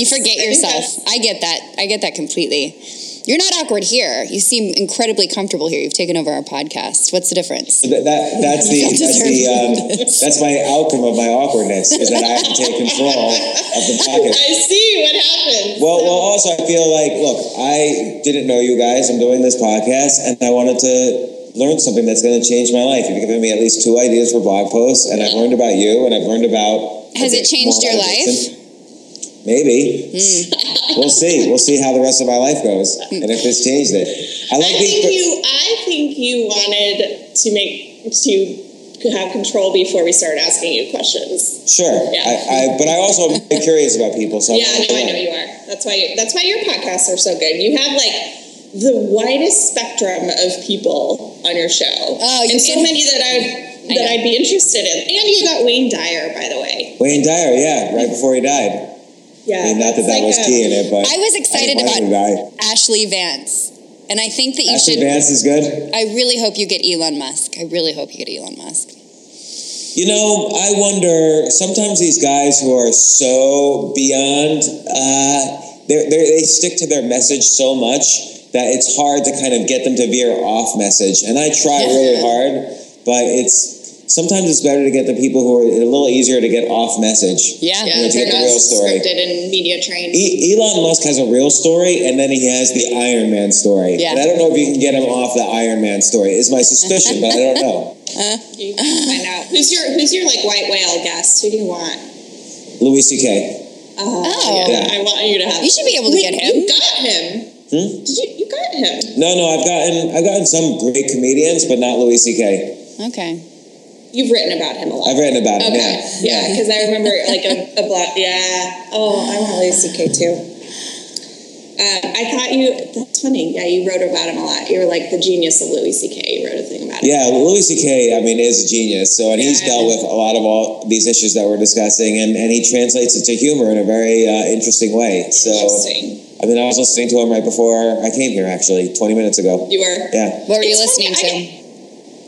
you forget I yourself. that's- I get that. I get that completely. You're not awkward here. You seem incredibly comfortable here. You've taken over our podcast. What's the difference? That, that that's the that's the um, that's my outcome of my awkwardness is that I have to take control of the podcast. I see what happened. Well, well. Also, I feel like, look, I didn't know you guys. I'm doing this podcast, and I wanted to learn something that's going to change my life. You've given me at least two ideas for blog posts, and I've learned about you, and I've learned about. Has it changed your life? Addiction. Maybe. Hmm. we'll see. We'll see how the rest of my life goes, and if it's changed it. I I think these. you. I think you wanted to make to have control before we started asking you questions. Sure. Yeah. I, I, but I also am curious about people. So Yeah, no, I know you are. That's why. You, that's why your podcasts are so good. You have like the widest spectrum of people on your show, Oh, and so can- many that I I that know. I'd be interested in. And you got Wayne Dyer, by the way. Wayne Dyer, yeah, right before he died. Yeah, I mean, not that that like was a- key in it, but I was excited I didn't want him to die. Ashlee Vance. And I think that you should Ashlee should. Vance is good. I really hope you get Elon Musk. I really hope you get Elon Musk. You know, I wonder. Sometimes these guys who are so beyond, uh, they're, they're, they stick to their message so much that it's hard to kind of get them to veer off message. And I try really hard, but it's sometimes it's better to get the people who are a little easier to get off message. Yeah. You Yeah, know, to get the real story. scripted and media trained. E- Elon Musk has a real story, and then he has the Iron Man story. Yeah. And I don't know if you can get him off the Iron Man story. Is my suspicion, but I don't know. You can find out who's your who's your like white whale guest. Who do you want? Louis C.K. Uh, Oh. yeah, I want you to have. You should be able to Wait, get him. You got him. Hmm? Did you? You got him. No, no, I've gotten I've gotten some great comedians, but not Louis C.K. Okay. You've written about him a lot. I've written about him. Okay. Yeah, Yeah, because I remember like a, a blog. Yeah. Oh, I'm Louis C.K. too. Um, I thought you. That's funny. Yeah, you wrote about him a lot. You were like the genius of Louis C.K. You wrote a thing about him. Yeah, Louis C.K. I mean is a genius. So and he's dealt with a lot of all these issues that we're discussing, and, and he translates it to humor in a very uh, interesting way. So Interesting. I mean, I was listening to him right before I came here, actually, twenty minutes ago. You were. Yeah. What were you It's listening funny, to? I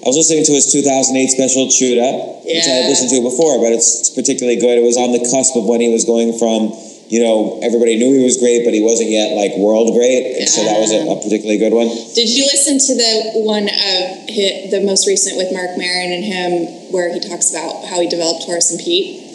was listening to his 2008 special Chewed Up, which I had listened to before, but it's particularly good. It was on the cusp of when he was going from, you know, everybody knew he was great, but he wasn't yet like world great, and so that was a, a particularly good one. Did you listen to the one of hi the most recent with Marc Maron and him, where he talks about how he developed Horace and Pete?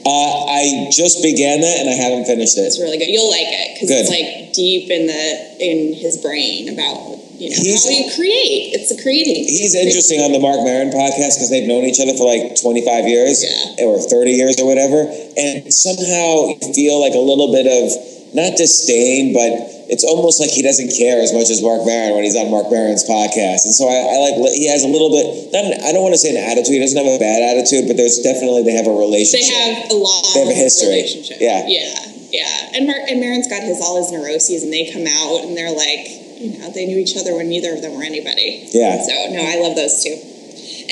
Uh, I just began that and I haven't finished it. It's really good. You'll like it because it's like deep in the in his brain about you know He's- how you create. It's a creating. He's interesting on the Marc Maron podcast because they've known each other for like 25 years Yeah. or 30 years or whatever. And somehow you feel like a little bit of not disdain, but it's almost like he doesn't care as much as Marc Maron when he's on Marc Maron's podcast. And so I, I like, he has a little bit, not an, I don't want to say an attitude, he doesn't have a bad attitude, but there's definitely, they have a relationship. They have a long They have a history. relationship. Yeah. yeah, yeah. And Mar- and Maron's got his all his neuroses, and they come out and they're like, you know, they knew each other when neither of them were anybody. Yeah. So no, I love those two.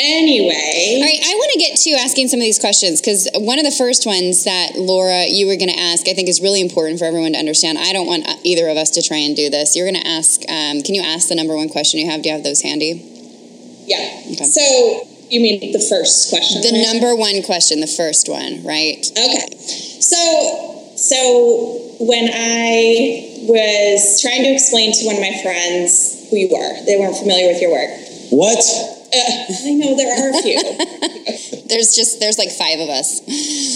Anyway, All right, I want to get to asking some of these questions because one of the first ones that Laura, you were going to ask, I think is really important for everyone to understand. I don't want uh, either of us to try and do this. You're going to ask, um, can you ask the number one question you have? Do you have those handy? yeah. Okay. So you mean the first question? The right? number one question, the first one, right? Okay. So so when I was trying to explain to one of my friends who you were, they weren't familiar with your work. What? Uh, I know there are a few. There's just, there's like five of us.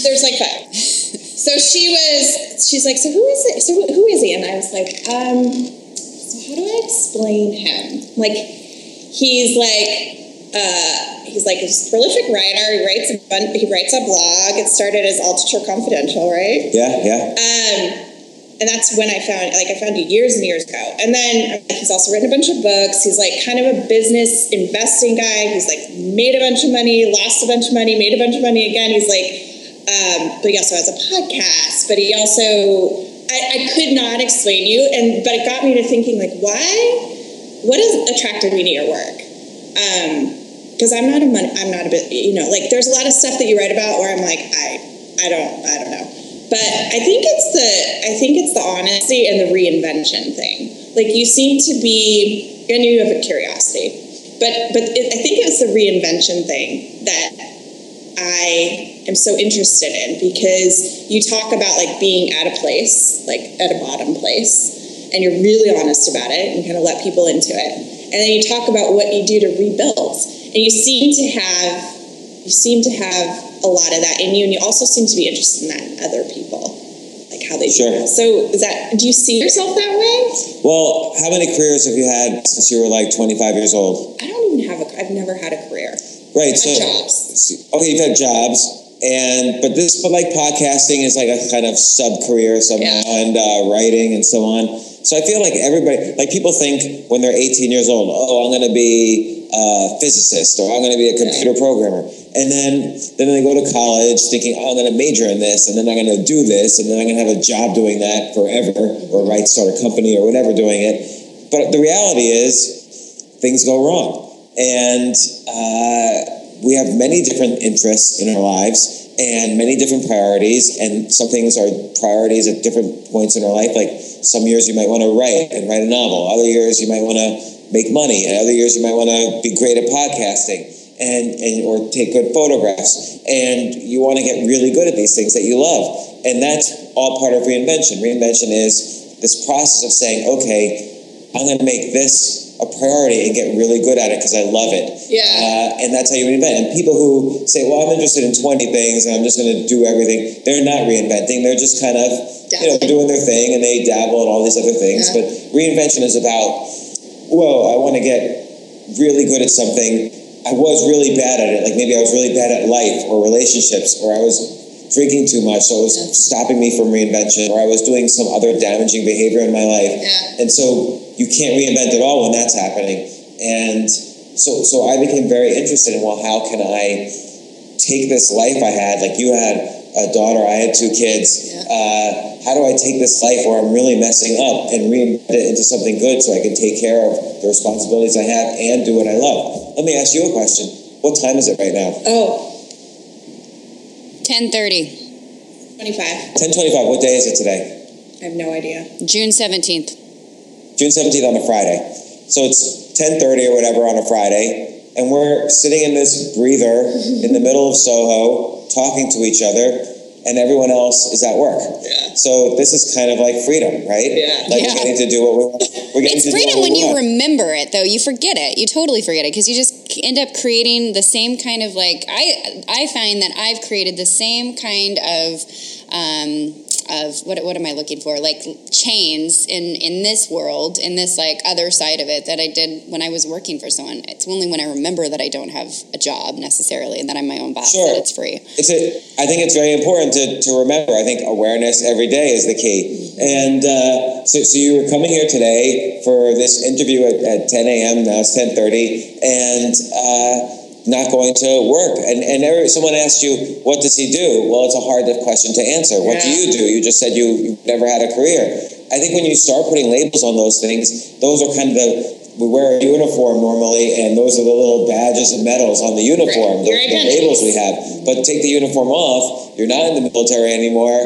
There's like five. So she was, she's like, so who is it? So who- who is he? And I was like, um, so how do I explain him? Like, he's like, uh, he's like a prolific writer. He writes a bun- he writes a blog. It started as Altucher Confidential, right? Yeah, yeah. Um, and that's when I found, like, I found you years and years ago. And then um, he's also written a bunch of books. He's like kind of a business investing guy. He's like made a bunch of money, lost a bunch of money, made a bunch of money again. He's like, um, but he also has a podcast. But he also, I, I could not explain you, and but it got me to thinking, like, why? What has attracted me to your work? Because I'm not a money, I'm not a bit, you know, like there's a lot of stuff that you write about where I'm like, I, I don't, I don't know. But I think it's the I think it's the honesty and the reinvention thing. Like you seem to be, and you have a curiosity, but but it, I think it's the reinvention thing that I am so interested in because you talk about like being at a place, like at a bottom place, and you're really honest about it and kind of let people into it. And then you talk about what you do to rebuild. And you seem to have you seem to have a lot of that in you and you also seem to be interested in that in other people. Like how they Sure. do that. So is that do you see yourself that way? Well, how many careers have you had since you were like 25 years old? I don't even have a I've never had a career. Right. So, jobs. okay, you've had jobs, and but this, but like podcasting is like a kind of sub career somehow, Yeah. and uh, writing and so on. So I feel like everybody, like people think when they're 18 years old, oh, I'm going to be a physicist or I'm going to be a computer programmer, and then then they go to college thinking, oh, I'm going to major in this, and then I'm going to do this, and then I'm going to have a job doing that forever, or right start a company or whatever doing it. But the reality is, things go wrong. And uh, we have many different interests in our lives and many different priorities. And some things are priorities at different points in our life. Like some years you might want to write and write a novel, other years you might want to make money, and other years you might want to be great at podcasting. And, and or take good photographs and you want to get really good at these things that you love and that's all part of reinvention reinvention is this process of saying okay I'm going to make this a priority and get really good at it because I love it. Yeah. Uh, and that's how you reinvent. And people who say, well, I'm interested in 20 things and I'm just going to do everything, they're not reinventing. They're just kind of, you know, doing their thing and they dabble in all these other things. Yeah. But reinvention is about, whoa, I want to get really good at something. I was really bad at it. Like maybe I was really bad at life or relationships or I was drinking too much, so it was stopping me from reinvention, or I was doing some other damaging behavior in my life. Yeah. And so you can't reinvent at all when that's happening. And so so I became very interested in well, how can I take this life I had? Like you had a daughter, I had two kids. Yeah. Uh, how do I take this life where I'm really messing up and reinvent it into something good so I can take care of the responsibilities I have and do what I love? Let me ask you a question. What time is it right now? Oh, 10:30, 25. 1025. What day is it today? I have no idea. June 17th. June 17th on a Friday. So it's 10:30 or whatever on a Friday, and we're sitting in this breather in the middle of Soho talking to each other, and everyone else is at work. Yeah. So this is kind of like freedom, right? Yeah. Like Yeah. we're getting to do what we want. We're getting It's to do freedom what when you want. remember it, though. You forget it. You totally forget it because you just end up creating the same kind of like I. I find that I've created the same kind of. Um, of what, what am I looking for? Like chains in in this world, in this like other side of it that I did when I was working for someone. It's only when I remember that I don't have a job necessarily and that I'm my own boss Sure. that it's free. it's a, I think it's very important to, to remember. I think awareness every day is the key. And uh, so, so you were coming here today for this interview at, at 10 a.m. Now it's 10:30, and uh, not going to work. And and every, someone asked you, "What does he do?" Well, it's a hard question to answer. What do you do? You just said you you've never had a career. I think when you start putting labels on those things, those are kind of the we wear a uniform normally, and those are the little badges and medals on the uniform, Right. the, the labels we have. But take the uniform off, you're not in the military anymore,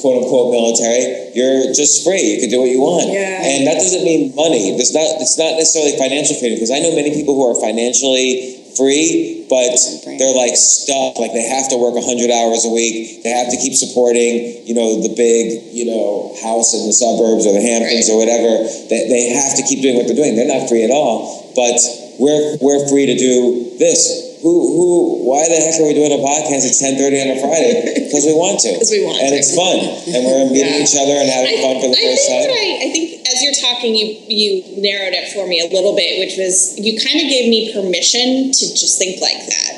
quote unquote military. You're just free. You can do what you want. Yeah. And that doesn't mean money. It's not. It's not necessarily financial freedom because I know many people who are financially free, but they're like stuck. Like they have to work hundred hours a week. They have to keep supporting, you know, the big, you know, house in the suburbs or the Hamptons or whatever. They, they have to keep doing what they're doing. They're not free at all. But we're we're free to do this. Who who? Why the heck are we doing a podcast at ten thirty on a Friday? Because we want to. Because we want and to. it's fun, and we're meeting Yeah. each other and having fun for the I first time. I, I think as you're talking, you you narrowed it for me a little bit, which was you kind of gave me permission to just think like that,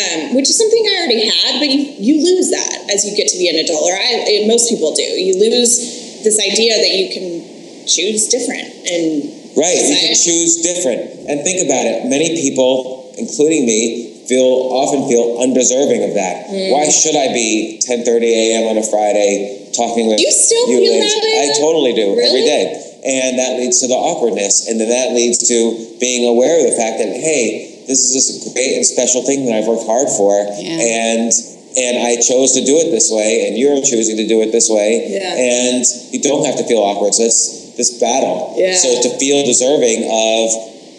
um, which is something I already had, but you you lose that as you get to be an adult, or I most people do. You lose this idea that you can choose different and Right, you can choose different. And think about it. Many people, including me, feel often feel undeserving of that. Mm. Why should I be 10:30 a.m. on a Friday talking with You still you feel that way, I totally do every Really? day. And that leads to the awkwardness, and then that leads to being aware of the fact that hey, this is this great and special thing that I've worked hard for, Yeah. and and I chose to do it this way, and you're choosing to do it this way, Yeah. and you don't have to feel awkward. So it's this battle. Yeah. So to feel deserving of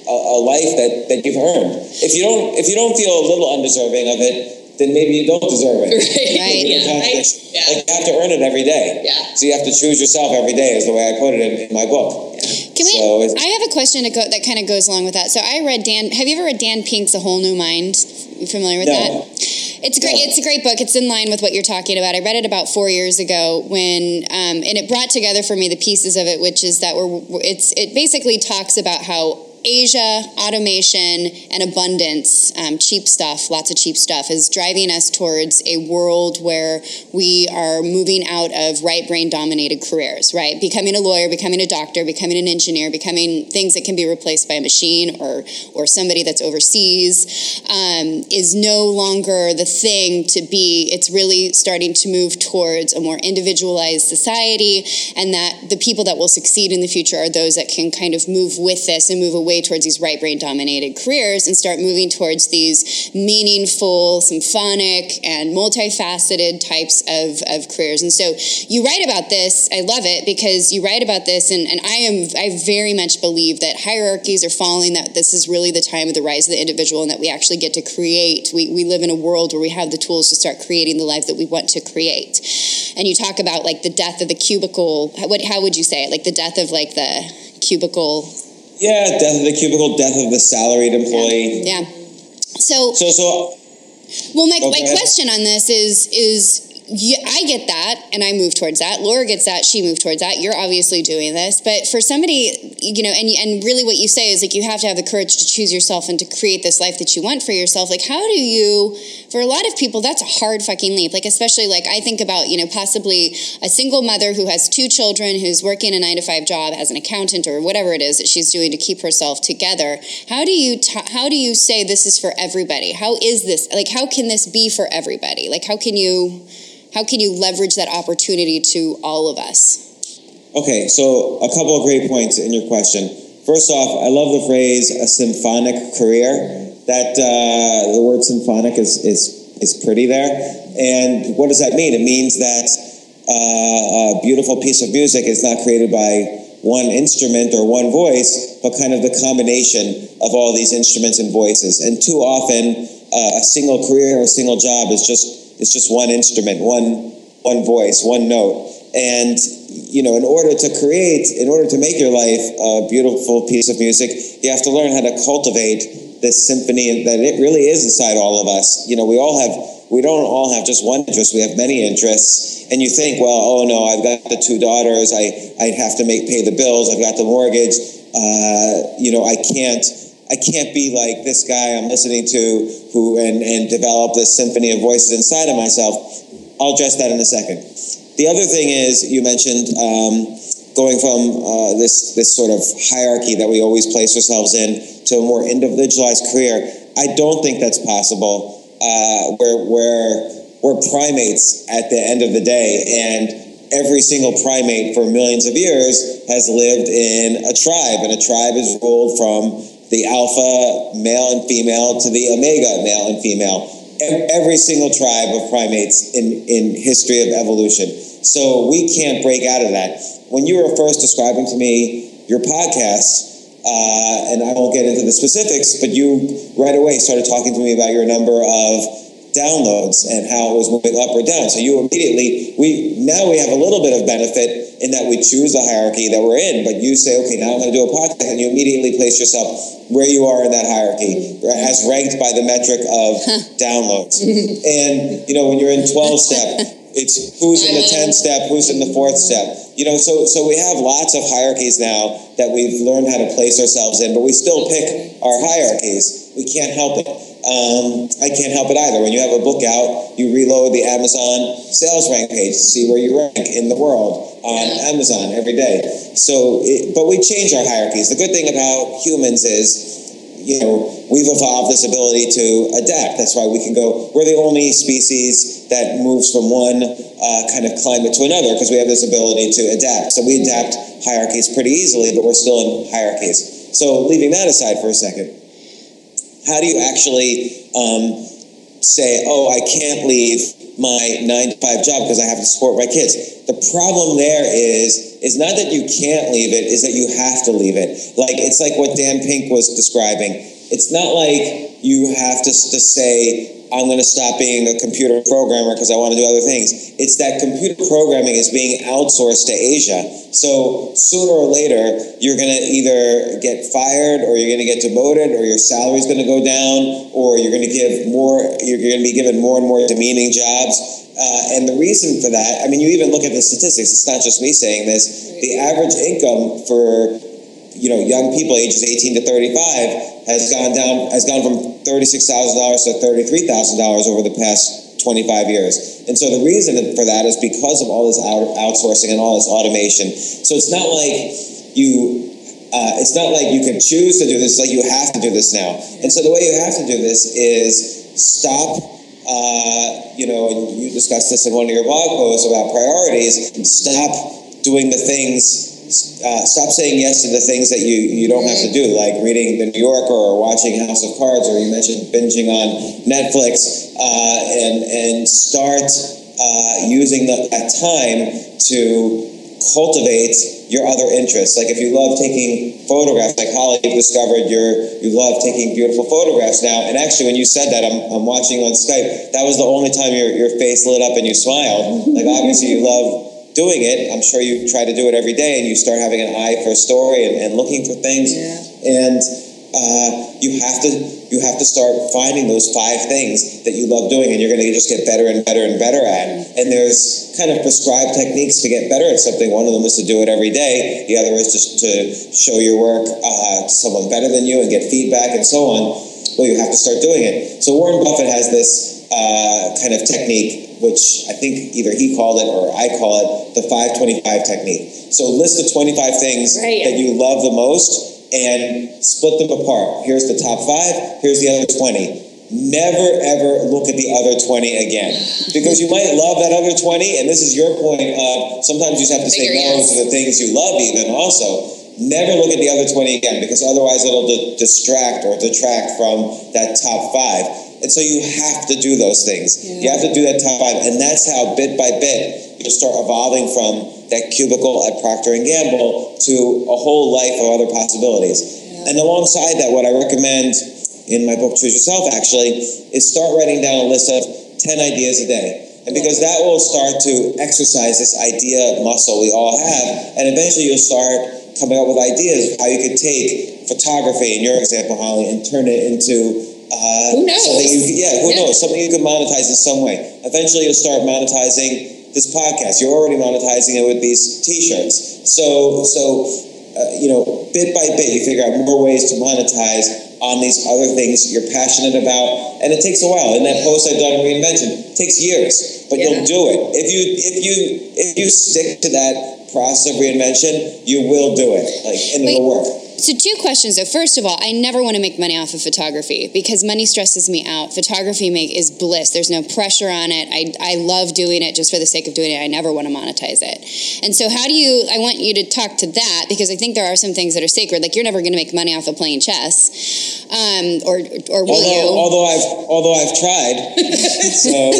a, a life that, that you've earned. If you don't if you don't feel a little undeserving of it, then maybe you don't deserve it. Right. It's a Yeah. contradiction. I- yeah. Like you have to earn it every day. Yeah. So you have to choose yourself every day, is the way I put it in, in my book. Can we? So I have a question to go, that kind of goes along with that. So I read Dan. Have you ever read Dan Pink's A Whole New Mind? You familiar with No. that? It's great. It's a great book. It's in line with what you're talking about. I read it about four years ago when, um, and it brought together for me the pieces of it, which is that we're. It's it basically talks about how Asia, automation, and abundance, um, cheap stuff, lots of cheap stuff, is driving us towards a world where we are moving out of right brain dominated careers, right? Becoming a lawyer, becoming a doctor, becoming an engineer, becoming things that can be replaced by a machine or, or somebody that's overseas um, is no longer the thing to be. It's really starting to move towards a more individualized society, and that the people that will succeed in the future are those that can kind of move with this and move away towards these right brain dominated careers and start moving towards these meaningful, symphonic, and multifaceted types of, of careers. And so you write about this. I love it because you write about this, and, and I am I very much believe that hierarchies are falling, that this is really the time of the rise of the individual, and that we actually get to create. We, we live in a world where we have the tools to start creating the life that we want to create. And you talk about like the death of the cubicle. What, how would you say it? Like the death of like the cubicle. Yeah, death of the cubicle, death of the salaried employee. Yeah. So So, so Well, my, Oh, my question on this is is yeah, I get that, and I move towards that. Laura gets that; she moved towards that. You're obviously doing this, but for somebody, you know, and and really, what you say is like you have to have the courage to choose yourself and to create this life that you want for yourself. Like, how do you? For a lot of people, that's a hard fucking leap. Like, especially like I think about you know possibly a single mother who has two children who's working a nine to five job as an accountant or whatever it is that she's doing to keep herself together. How do you ta- how do you say this is for everybody? How is this like? How can this be for everybody? Like, how can you? How can you leverage that opportunity to all of us? Okay, so a couple of great points in your question. First off, I love the phrase "a symphonic career." That uh, the word "symphonic" is is is pretty there. And what does that mean? It means that uh, a beautiful piece of music is not created by one instrument or one voice, but kind of the combination of all these instruments and voices. And too often, uh, a single career or a single job is just it's just one instrument, one one voice, one note. And you know, in order to create, in order to make your life a beautiful piece of music, you have to learn how to cultivate this symphony that it really is inside all of us. You know, we all have, we don't all have just one interest. We have many interests. And you think, well, oh no, I've got the two daughters. I, I'd have to make pay the bills. I've got the mortgage. Uh, you know, I can't. I can't be like this guy I'm listening to who and, and develop this symphony of voices inside of myself. I'll address that in a second. The other thing is you mentioned um, going from uh, this this sort of hierarchy that we always place ourselves in to a more individualized career. I don't think that's possible. Uh, where we're primates at the end of the day, and every single primate for millions of years has lived in a tribe, and a tribe is ruled from the alpha male and female to the omega male and female. Every single tribe of primates in, in history of evolution. So we can't break out of that. When you were first describing to me your podcast, uh, and I won't get into the specifics, but you right away started talking to me about your number of downloads and how it was moving up or down. So you immediately we now we have a little bit of benefit in that we choose the hierarchy that we're in. But you say, okay, now I'm going to do a podcast, and you immediately place yourself where you are in that hierarchy, as ranked by the metric of downloads. and you know when you're in 12 step. It's who's in the 10th step, who's in the fourth step. You know, so so we have lots of hierarchies now that we've learned how to place ourselves in, but we still pick our hierarchies. We can't help it. Um, I can't help it either. When you have a book out, you reload the Amazon sales rank page to see where you rank in the world on Amazon every day. So, it, but we change our hierarchies. The good thing about humans is you know, we've evolved this ability to adapt. That's why we can go, we're the only species that moves from one uh, kind of climate to another because we have this ability to adapt. So we adapt hierarchies pretty easily, but we're still in hierarchies. So leaving that aside for a second, how do you actually um, say, oh, I can't leave my nine to five job because I have to support my kids? The problem there is is not that you can't leave it, is that you have to leave it. Like it's like what Dan Pink was describing. It's not like you have to, to say, I'm going to stop being a computer programmer because I want to do other things. It's that computer programming is being outsourced to Asia. So sooner or later, you're going to either get fired or you're going to get demoted or your salary's going to go down or you're going to give more, you're going to be given more and more demeaning jobs. Uh, and the reason for that, I mean, you even look at the statistics. It's not just me saying this. The average income for you know young people ages 18 to 35 has gone down has gone from $36,000 to $33,000 over the past 25 years. And so the reason for that is because of all this out, outsourcing and all this automation. So it's not like you uh, it's not like you can choose to do this, it's like you have to do this now. And so the way you have to do this is stop uh, you know, and you discussed this in one of your blog posts about priorities. Stop doing the things. Uh, stop saying yes to the things that you, you don't have to do, like reading The New Yorker or watching House of Cards, or you mentioned binging on Netflix, uh, and and start uh, using the, that time to cultivate your other interests. Like if you love taking photographs, like Holly discovered your you love taking beautiful photographs now. And actually, when you said that, I'm, I'm watching on Skype. That was the only time your, your face lit up and you smiled. Like obviously you love doing it. I'm sure you try to do it every day, and you start having an eye for a story and, and looking for things. Yeah. And uh, you have to you have to start finding those five things that you love doing, and you're going to just get better and better and better at. And there's kind of prescribed techniques to get better at something. One of them is to do it every day. The other is just to show your work uh, to someone better than you and get feedback and so on. Well, you have to start doing it. So Warren Buffett has this uh, kind of technique, which I think either he called it or I call it the 525 technique. So list the 25 things Right. that you love the most and split them apart. Here's the top five, here's the other 20. Never ever look at the other 20 again. Because you might love that other 20, and this is your point of sometimes you just have to say no to the things you love, even also. Never look at the other 20 again because otherwise it'll di- distract or detract from that top five. And so you have to do those things. You have to do that top five. And that's how bit by bit you'll start evolving from that cubicle at Procter and Gamble to a whole life of other possibilities. And alongside that, what I recommend in my book Choose Yourself actually is start writing down a list of 10 ideas a day. And because that will start to exercise this idea muscle we all have, and eventually you'll start coming up with ideas of how you could take photography, in your example, Holly, and turn it into uh, Who knows? something you yeah, who Yeah. knows, something you could monetize in some way. Eventually you'll start monetizing this podcast. You're already monetizing it with these T-shirts. So, so uh, you know, bit by bit, you figure out more ways to monetize on these other things you're passionate about, and it takes a while. In that post I've done on reinvention, it takes years, but you'll do it if you if you if you stick to that process of reinvention, you will do it. Like, and it'll work. So two questions though. First of all, I never want to make money off of photography because money stresses me out. Photography make is bliss. There's no pressure on it. I, I love doing it just for the sake of doing it. I never want to monetize it. And so how do you I want you to talk to that because I think there are some things that are sacred. Like you're never going to make money off of playing chess. Um, or or will although, you? although I've although I've tried, so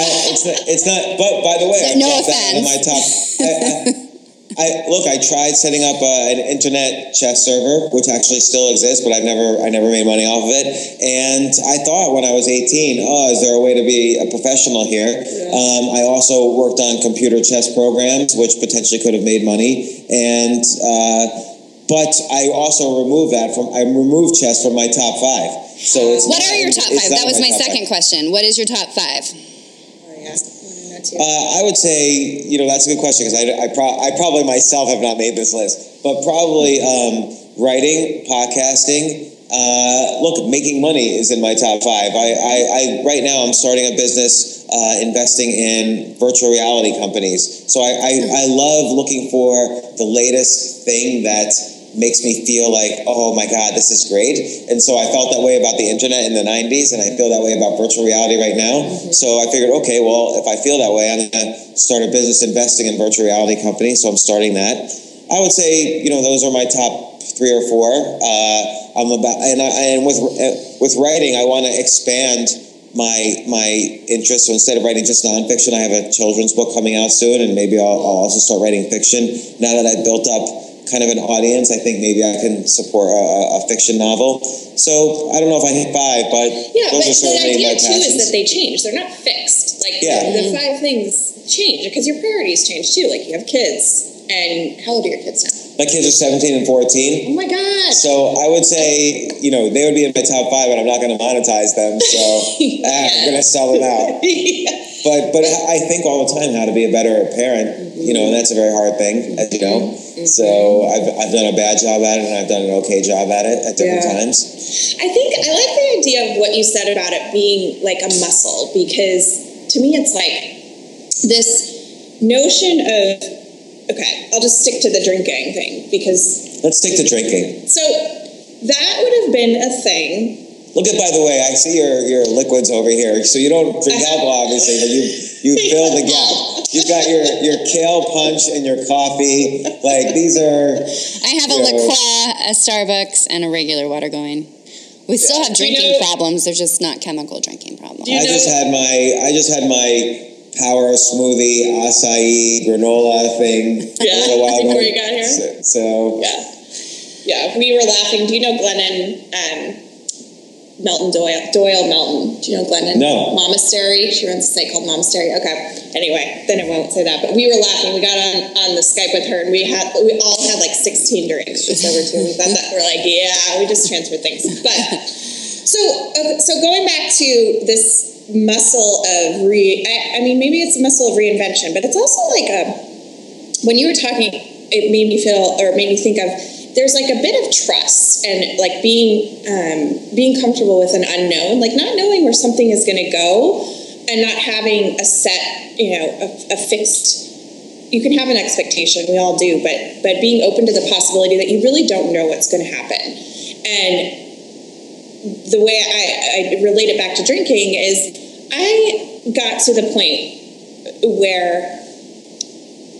I, it's not, it's not. But by the way, I've No offense. my top. I, I, I look. I tried setting up uh, an internet chess server, which actually still exists, but I've never I never made money off of it. And I thought when I was eighteen, oh, is there a way to be a professional here? Um, I also worked on computer chess programs, which potentially could have made money, and. Uh, but I also removed that from I removed chess from my top five. So it's what not- are your top five? That was my top second five. question. What is your top five? Uh, I would say you know that's a good question because I, I, pro- I probably myself have not made this list, but probably um, writing, podcasting. Uh, look, making money is in my top five. I, I, I right now I'm starting a business uh, investing in virtual reality companies. So I, I, I love looking for the latest thing that makes me feel like, oh my God, this is great. And so I felt that way about the internet in the 90s, and I feel that way about virtual reality right now. So I figured, okay, well, if I feel that way, I'm going to start a business investing in virtual reality companies. So I'm starting that. I would say, you know, those are my top three or four. Uh, I'm about, and, I, and with with writing, I want to expand my my interest. So instead of writing just nonfiction, I have a children's book coming out soon, and maybe I'll, I'll also start writing fiction. Now that I've built up kind of an audience, I think maybe I can support a, a- a fiction novel. So I don't know if I hit five, but Yeah, those but are the certainly idea my too is that they change. They're not fixed. Like Yeah. the, the five things change because your priorities change too. Like you have kids, and how old are your kids now? my kids are 17 and 14. Oh my gosh! So I would say, you know, they would be in my top five, but I'm not going to monetize them. So ah, I'm going to sell them out. But but I think all the time how to be a better parent, you know, and that's a very hard thing, as you know. Mm-hmm. So I've, I've done a bad job at it, and I've done an okay job at it at different Yeah. times. I think I like the idea of what you said about it being like a muscle because to me it's like this notion of okay, I'll just stick to the drinking thing because Let's stick to drinking. so that would have been a thing. Look at, by the way, I see your, your liquids over here. So you don't drink alcohol, obviously, but you you fill the gap. You've got your, your kale punch and your coffee. Like these are. I have a Yeah. La Croix, a Starbucks, and a regular water going. We still have Do you drinking know- problems. They're just not chemical drinking problems. Do you I just had my I just had my power smoothie acai granola thing Yeah, little while before ago. you got here? So, so Yeah. Yeah, we were laughing. Do you know Glennon um, Melton Doyle? Doyle Melton. Do you know Glennon? No. Momastery. She runs a site called Momastery. Okay. Anyway, then I won't say that. But we were laughing. We got on, on the Skype with her, and we had we all had like 16 drinks just over two. We thought that we're like, yeah, we just transferred things. But so okay, so going back to this muscle of re, I, I mean, maybe it's a muscle of reinvention, but it's also like a when you were talking, it made me feel or made me think of there's like a bit of trust and like being um, being comfortable with an unknown, like not knowing where something is going to go, and not having a set, you know, a, a fixed. You can have an expectation, we all do, but but being open to the possibility that you really don't know what's going to happen, and the way I, I relate it back to drinking is I got to the point where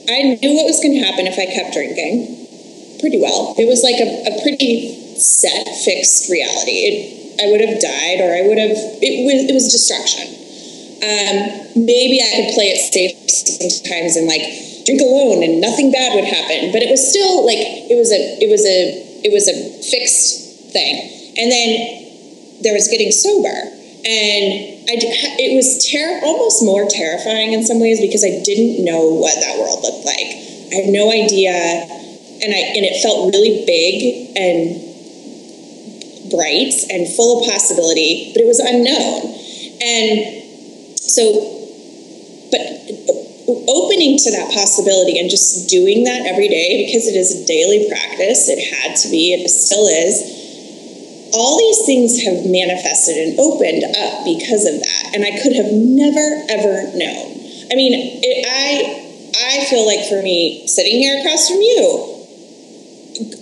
I knew what was going to happen if I kept drinking pretty well. It was like a, a pretty set, fixed reality. It, I would have died, or I would have. It was it was destruction. Um, maybe I could play it safe sometimes and like drink alone, and nothing bad would happen. But it was still like it was a it was a it was a fixed thing. And then there was getting sober, and I it was ter- almost more terrifying in some ways because I didn't know what that world looked like. I had no idea, and I and it felt really big and bright and full of possibility, but it was unknown. And so, but opening to that possibility and just doing that every day because it is a daily practice, it had to be, it still is. All these things have manifested and opened up because of that, and I could have never ever known. I mean, it, I I feel like for me, sitting here across from you,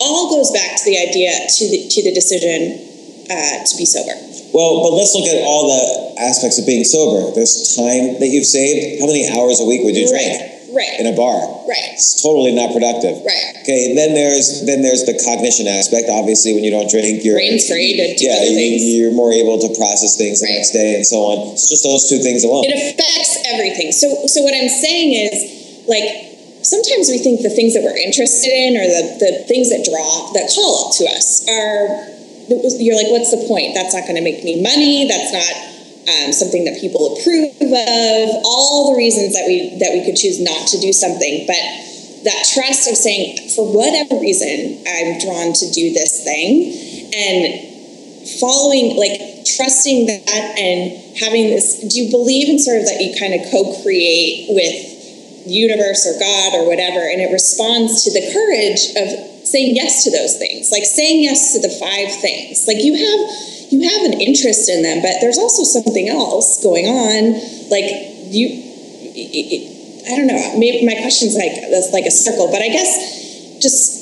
all goes back to the idea to the to the decision uh, to be sober. Well, but let's look at all the aspects of being sober. There's time that you've saved. How many hours a week would you drink Right, in a bar? right, It's totally not productive. right. Okay, and then there's then there's the cognition aspect. Obviously, when you don't drink, you're Brain's free to do yeah, you, you're more able to process things the Right. next day and so on. It's just those two things alone. It affects everything. So, so what I'm saying is, like, sometimes we think the things that we're interested in or the, the things that draw, that call to us are, you're like, what's the point? That's not going to make me money. That's not um, something that people approve of. All the reasons that we, that we could choose not to do something. But that trust of saying, for whatever reason, I'm drawn to do this thing. And following like trusting that and having this do you believe in sort of that you kind of co-create with universe or god or whatever and it responds to the courage of saying yes to those things like saying yes to the five things like you have you have an interest in them but there's also something else going on like you i don't know maybe my question's like that's like a circle but i guess just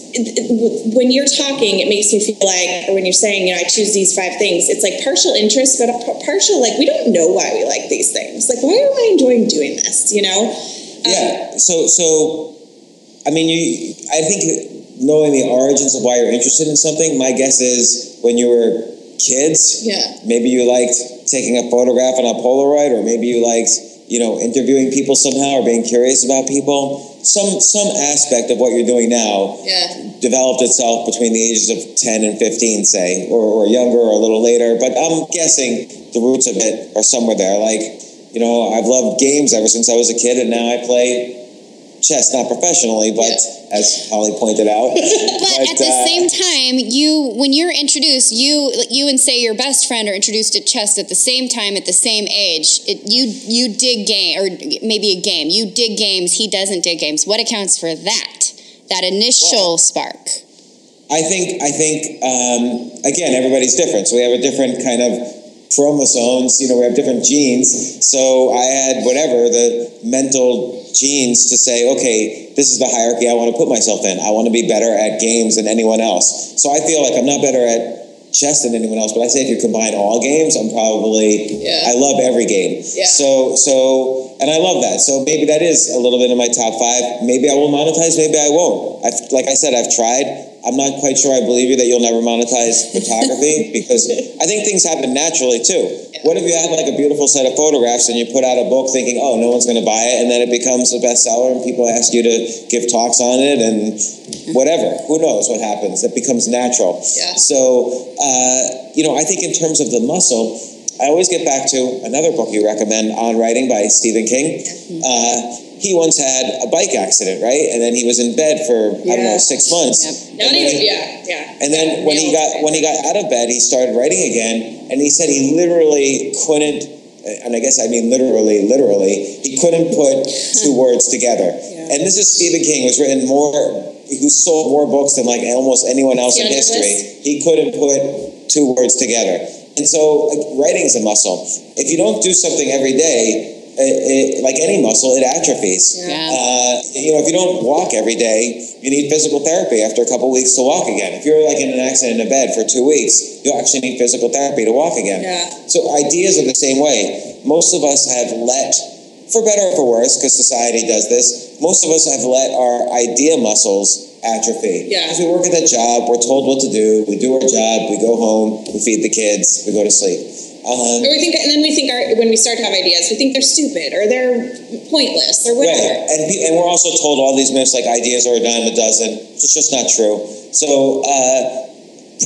when you're talking, it makes me feel like, or when you're saying, you know, I choose these five things, it's like partial interest, but a partial, like, we don't know why we like these things. Like, why am I enjoying doing this, you know? Yeah. So so, I mean, you. I think knowing the origins of why you're interested in something. My guess is when you were kids, Yeah. maybe you liked taking a photograph on a Polaroid, or maybe you liked you know, interviewing people somehow or being curious about people. Some some aspect of what you're doing now Yeah. developed itself between the ages of 10 and 15, say, or, or younger or a little later. But I'm guessing the roots of it are somewhere there. Like, you know, I've loved games ever since I was a kid, and now I play chess, not professionally, but as Holly pointed out. But, at the uh, same time, you when you're introduced, you you and say your best friend are introduced to chess at the same time at the same age. It, you you dig game or maybe a game. You dig games. He doesn't dig games. What accounts for that? That initial spark. I think I think um, again everybody's different, so we have a different kind of chromosomes. You know, we have different genes. So I had whatever the mental genes to say, okay, this is the hierarchy I want to put myself in. I want to be better at games than anyone else. So I feel like I'm not better at chess than anyone else, but I say if you combine all games, I'm probably Yeah. I love every game. Yeah. So so and I love that. So maybe that is a little bit in my top five. Maybe I will monetize. Maybe I won't. I've, like I said, I've tried. I'm not quite sure I believe you that you'll never monetize photography because I think things happen naturally too. What if you have like a beautiful set of photographs and you put out a book thinking, oh, no one's going to buy it, and then it becomes a bestseller and people ask you to give talks on it and whatever. Who knows what happens? It becomes natural. Yeah. So, uh, you know, I think in terms of the muscle, I always get back to another book you recommend on writing by Stephen King. Uh, he once had a bike accident, right? And then he was in bed for I don't know six months. Not And even, then- yeah, yeah. and then when he got when he got out of bed, he started writing again, and he said he literally couldn't. And I guess I mean literally, literally, he couldn't put two words together. And this is Stephen King, who's written more, who sold more books than like almost anyone else in history. He couldn't put two words together. And so, like, is a muscle. If you don't do something every day, it, it, like any muscle, it atrophies. Yeah. Uh, you know, if you don't walk every day, you need physical therapy after a couple weeks to walk again. If you're like in an accident in a bed for two weeks, you'll actually need physical therapy to walk again. Yeah. So ideas are the same way. Most of us have let, for better or for worse, because society does this, most of us have let our idea muscles atrophy. Yeah. Because we work at that job, we're told what to do, we do our job, we go home, we feed the kids, we go to sleep. Um, Or we think, and then we think our, when we start to have ideas, we think they're stupid or they're pointless or Right, whatever. and pe- and we're also told all these myths like ideas are a dime a dozen. It's just not true. So uh,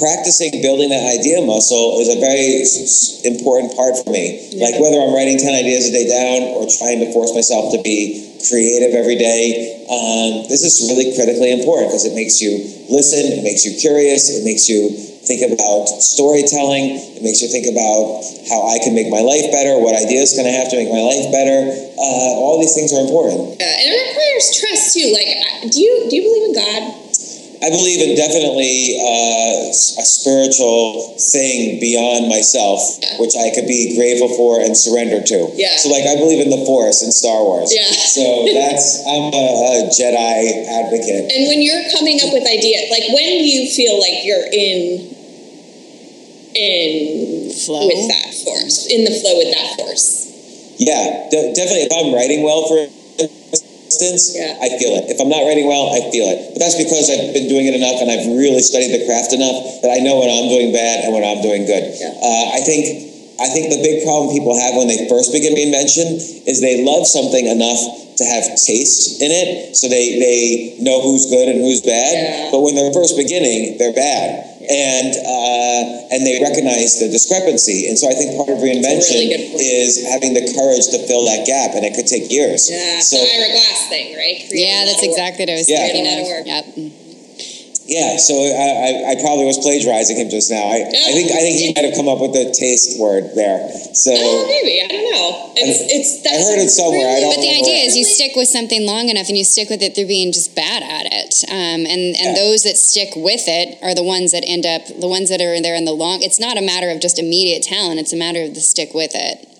practicing building that idea muscle is a very important part for me. Like whether I'm writing ten ideas a day down or trying to force myself to be creative every day, um, this is really critically important because it makes you listen, it makes you curious, it makes you think about storytelling, it makes you think about how I can make my life better, what ideas can I have to make my life better. Uh, all these things are important. Yeah, and it requires trust too. Like, do you do you believe in God? I believe in definitely uh, a spiritual thing beyond myself, which I could be grateful for and surrender to. Yeah. So, like, I believe in the Force in Star Wars. Yeah. So that's I'm a, a Jedi advocate. And when you're coming up with ideas, like when do you feel like you're in in Flow. with that force, in the flow with that force? Yeah, de- definitely. If I'm writing well, for instance, Yeah. I feel it. If I'm not writing well, I feel it. But that's because I've been doing it enough and I've really studied the craft enough that I know when I'm doing bad and when I'm doing good. Yeah. Uh, I think. I think the big problem people have when they first begin reinvention is they love something enough to have taste in it, so they, they know who's good and who's bad. Yeah. But when they're first beginning, they're bad, and uh, and they recognize the discrepancy. And so I think part of reinvention really is having the courage to fill that gap, and it could take years. Yeah, So the Ira Glass thing, right? Creating Yeah, that's lot of work. exactly what I was Yeah. thinking Creating of. lot of work. Yep. Yeah, so I, I, I probably was plagiarizing him just now. I, I think I think he might have come up with the taste word there. So Oh, maybe I don't know. It's it's. I heard it somewhere, I don't But the idea is you stick with something long enough and you stick with it through being just bad at it. Um, and and Yeah. those that stick with it are the ones that end up, the ones that are there in the long. It's not a matter of just immediate talent, it's a matter of the stick with it.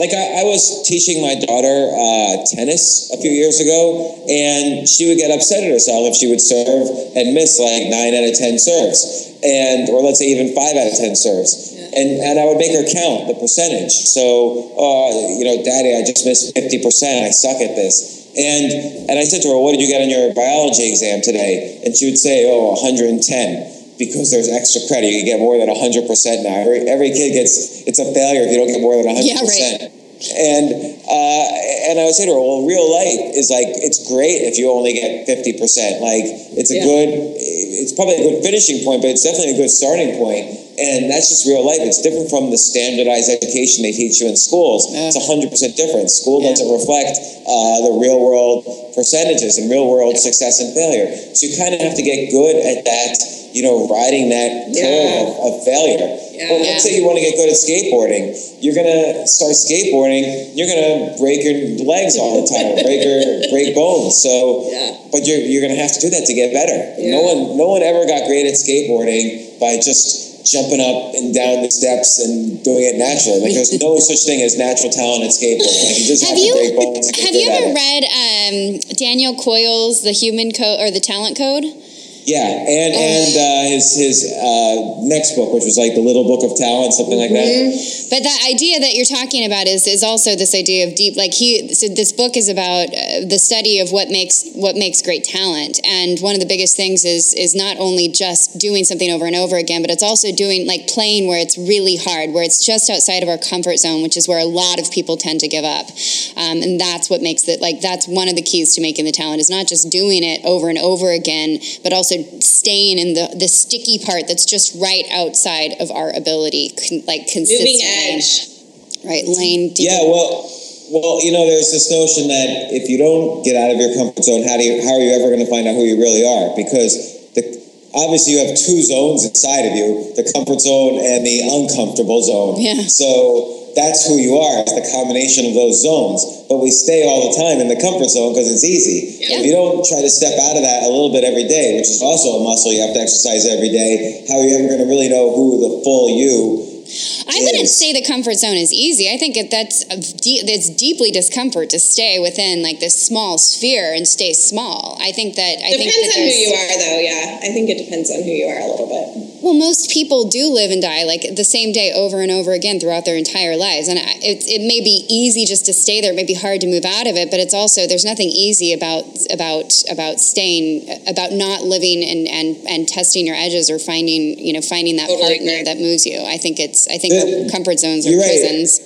Like I, I was teaching my daughter uh, tennis a few years ago, and she would get upset at herself if she would serve and miss like nine out of ten serves, and or let's say even five out of ten serves. And, and I would make her count the percentage. So, uh, you know, Daddy, I just missed fifty percent. I suck at this. And and I said to her, "What did you get on your biology exam today?" And she would say, "Oh, 110." Because there's extra credit, you get more than 100% now. Every, every kid gets, it's a failure if you don't get more than 100%. Yeah, right. And uh, and I would say to her, well, real life is like it's great if you only get fifty percent. Like it's a Yeah. good, it's probably a good finishing point, but it's definitely a good starting point. And that's just real life. It's different from the standardized education they teach you in schools. It's hundred percent different. School Yeah. doesn't reflect uh, the real world percentages and real world success and failure. So you kind of have to get good at that. You know, riding that curve Yeah. of, of failure. Yeah. Well, let's say you want to get good at skateboarding. You're gonna start skateboarding. You're gonna break your legs all the time, break your break bones. So, Yeah. but you're you're gonna have to do that to get better. No one no one ever got great at skateboarding by just jumping up and down the steps and doing it naturally. Like there's no such thing as natural talent at skateboarding. Like you just have, Have you to break bones. have you ever read um, Daniel Coyle's The Human Code or The Talent Code? Yeah, and and uh, his his uh, next book, which was like the Little Book of Talent, something like that. But that idea that you're talking about is is also this idea of deep. Like he, so this book is about uh, the study of what makes what makes great talent, and one of the biggest things is is not only just doing something over and over again, but it's also doing like playing where it's really hard, where it's just outside of our comfort zone, which is where a lot of people tend to give up, um, and that's what makes it like that's one of the keys to making the talent is not just doing it over and over again, but also staying in the the sticky part that's just right outside of our ability, con, like consistently. Moving edge. Right, lane. deep- Yeah, well, well, you know, there's this notion that if you don't get out of your comfort zone, how do you, how are you ever going to find out who you really are? Because the obviously you have two zones inside of you: the comfort zone and the uncomfortable zone. Yeah. So that's who you are. It's the combination of those zones. But we stay all the time in the comfort zone because it's easy. Yeah. If you don't try to step out of that a little bit every day, which is also a muscle you have to exercise every day, how are you ever going to really know who the full you I wouldn't say the comfort zone is easy. I think that's a deep, it's deeply discomfort to stay within like this small sphere and stay small. I think that I think Depends that on who you are, though. Yeah, I think it depends on who you are a little bit. Well, most people do live and die like the same day over and over again throughout their entire lives, and it, it may be easy just to stay there. It may be hard to move out of it, but it's also there's nothing easy about about about staying about not living and and and testing your edges or finding you know finding that Totally partner agree. that moves you. I think it's I think The- comfort zones are you're right. prisons.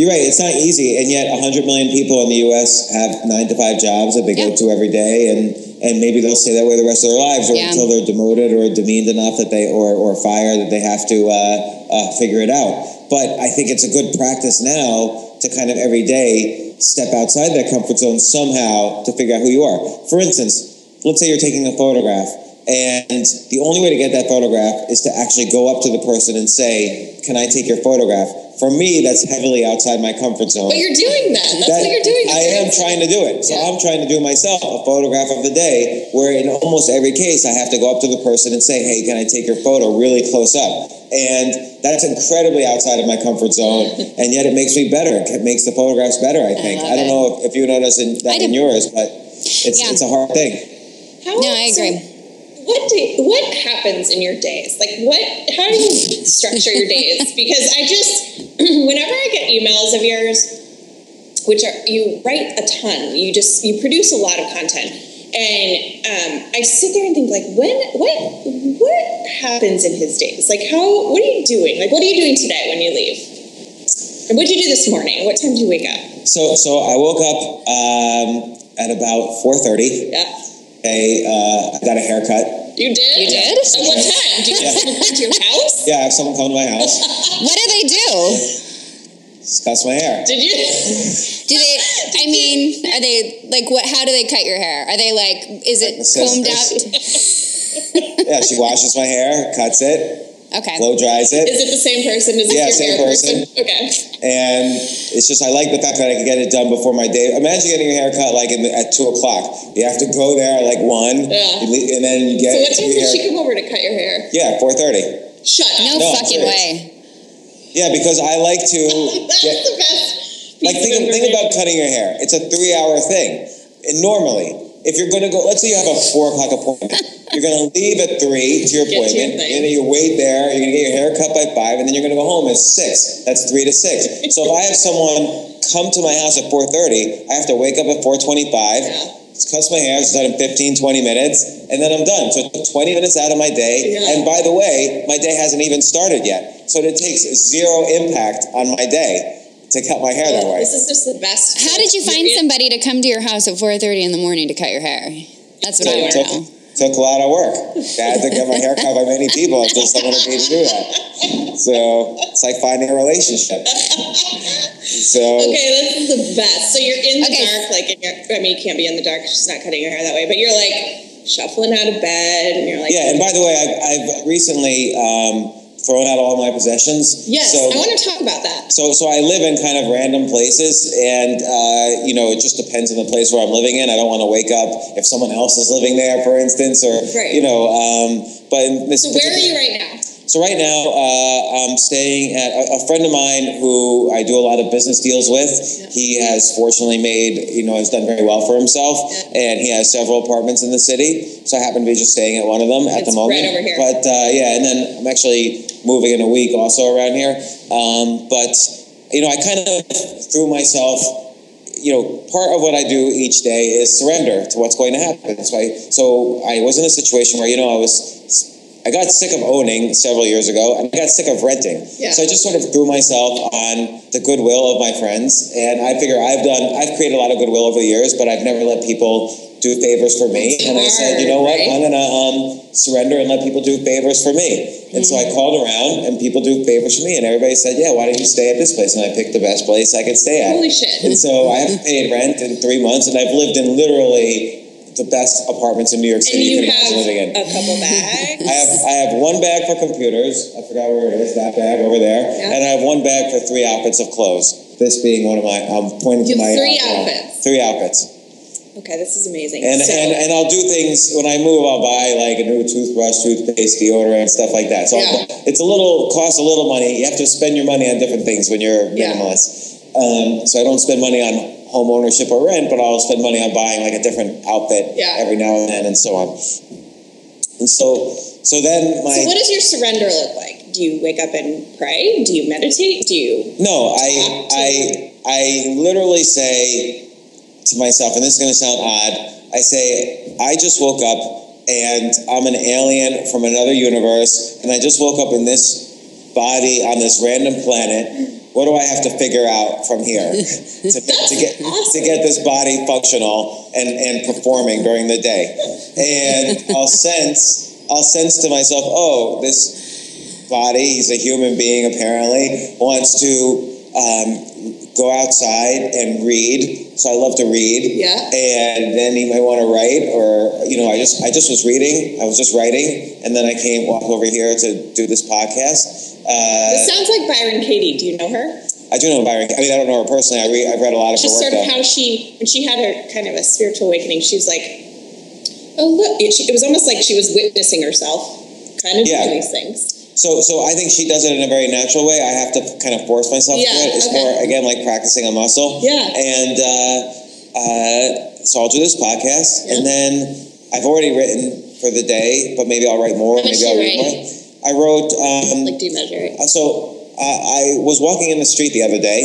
You're right. It's not easy, and yet 100 million people in the U.S. have nine to five jobs that they Yeah. go to every day, and and maybe they'll stay that way the rest of their lives, or Yeah. until they're demoted or demeaned enough that they or or fired that they have to uh, uh, figure it out. But I think it's a good practice now to kind of every day step outside that comfort zone somehow to figure out who you are. For instance, let's say you're taking a photograph. And the only way to get that photograph is to actually go up to the person and say, Can I take your photograph? For me, that's heavily outside my comfort zone. But you're doing that. That's That- what you're doing. I am trying to do it. So I'm trying to do myself a photograph of the day where in almost every case I have to go up to the person and say, Hey, can I take your photo really close up? And that's incredibly outside of my comfort zone. and yet it makes me better. It makes the photographs better, I think. love I, don't it. know if, if you notice in, that I in do. yours, but it's, Yeah. it's a hard thing. How, No, I so agree. What day, what happens in your days? Like what? How do you structure your days? Because I just, whenever I get emails of yours, which are you write a ton, you just you produce a lot of content, and um, I sit there and think like, when what what happens in his days? Like how what are you doing? Like what are you doing today when you leave? And what did you do this morning? What time did you wake up? So, so I woke up um, at about 4.30. Yeah, Okay, uh, I got a haircut. You did. You did? At what time? Do you Yeah. come to your house? Yeah, I have someone come to my house, What do they do? cuts my hair. Did you? Do they? I mean, are they like what? How do they cut your hair? Are they like? Is it combed out? Yeah, she washes my hair, cuts it, Okay. blow dries it. Is it the same person? Is Yeah, it your same hair person. Okay. And it's just I like the fact that I can get it done before my day. Imagine getting your hair cut like in the, at two o'clock. You have to go there at like one, Yeah. leave- and then you get. So what time your did she come over to cut your hair? Yeah, four thirty. Shut No, up. No, fucking way. Yeah, because I like to That's get, the best. like think, of think about cutting your hair. It's a three-hour thing, and normally, if you're going to go, let's say you have a four o'clock appointment, you're going to leave at three to your to your appointment, and then you wait there. You're going to get your hair cut by five, and then you're going to go home at six. That's three to six. So if I have someone come to my house at four thirty, I have to wake up at four twenty-five. Yeah. Cuts my hair, it's done in 15, 20 minutes, and then I'm done. So it took 20 minutes out of my day. Yeah. And by the way, my day hasn't even started yet. So it takes zero impact on my day. To cut my hair that way. This is just the best. How did you find somebody to come to your house at 4.30 in the morning to cut your hair? That's what I want to took, know. took a lot of work. I had to get my hair cut by many people until someone agreed to do that. So it's like finding a relationship. So Okay, this is the best. So you're in the Okay. dark, like, in your, I mean, you can't be in the dark. She's not cutting your hair that way, but you're like shuffling out of bed, and you're like, yeah, and by the way, I've, I've recently um, thrown out all my possessions. yes, So, I want to talk about that. so, so I live in kind of random places, and uh, you know, it just depends on the place where I'm living in. I don't want to wake up if someone else is living there, for instance, or Right. you know. Um, but in this So where are you right now? So right now, uh, I'm staying at a, a friend of mine who I do a lot of business deals with. He has fortunately made, you know, has done very well for himself, and he has several apartments in the city. So I happen to be just staying at one of them at It's the moment. right over here. But uh, yeah, and then I'm actually moving in a week also around here. Um, but you know, I kind of threw myself you know, part of what I do each day is surrender to what's going to happen. So I, so I was in a situation where, you know, I was, I got sick of owning several years ago and I got sick of renting. Yeah. So I just sort of threw myself on the goodwill of my friends. And I figure I've done, I've created a lot of goodwill over the years, but I've never let people do favors for me. It's and I said, you know what? right? I'm going to um, surrender and let people do favors for me. And so I Mm-hmm. called around and people do favors for me. And everybody said, yeah, why don't you stay at this place? And I picked the best place I could stay at. Holy shit. And so I haven't paid rent in three months, and I've lived in literally the best apartments in New York City you, you can imagine have living in. a couple bags. I have I have one bag for computers. I forgot where it is. That bag over there, Yeah. and I have one bag for three outfits of clothes. This being one of my. I'm pointing You to my three outfit. outfits. Three outfits. Okay, this is amazing. And, so, and and I'll do things when I move. I'll buy like a new toothbrush, toothpaste, deodorant, stuff like that. So Yeah. it's a little costs a little money. You have to spend your money on different things when you're Yeah. minimalist. Um, so I don't spend money on home ownership or rent, but I'll spend money on buying like a different outfit Yeah. every now and then, and so on. And so so then my so what does your surrender look like? Do you wake up and pray? Do you meditate? Do you? No, I I I literally say to myself, and this is going to sound odd. I say I just woke up and I'm an alien from another universe, and I just woke up in this body on this random planet. What do I have to figure out from here to, to get to get this body functional and, and performing during the day? And I'll sense I'll sense to myself, oh, this body, he's a human being apparently, wants to um, go outside and read. So I love to read. Yeah. And then he might want to write, or you know, I just I just was reading. I was just writing, and then I came walk over here to do this podcast. This Uh, sounds like Byron Katie. Do you know her? I do know Byron. I mean, I don't know her personally. I read. I've read a lot of Just her sort of though. how she, when she had her kind of a spiritual awakening, she was like, oh look, it, she, it was almost like she was witnessing herself, kind of Yeah. doing these things. So, so I think she does it in a very natural way. I have to kind of force myself Yeah, to it. It's okay. more again like practicing a muscle. Yeah. And uh, uh, so I'll do this podcast, Yeah. and then I've already written for the day, but maybe I'll write more. Maybe I'll read write? more. I wrote. Um, Like, do you measure it? uh, so uh, I was walking in the street the other day,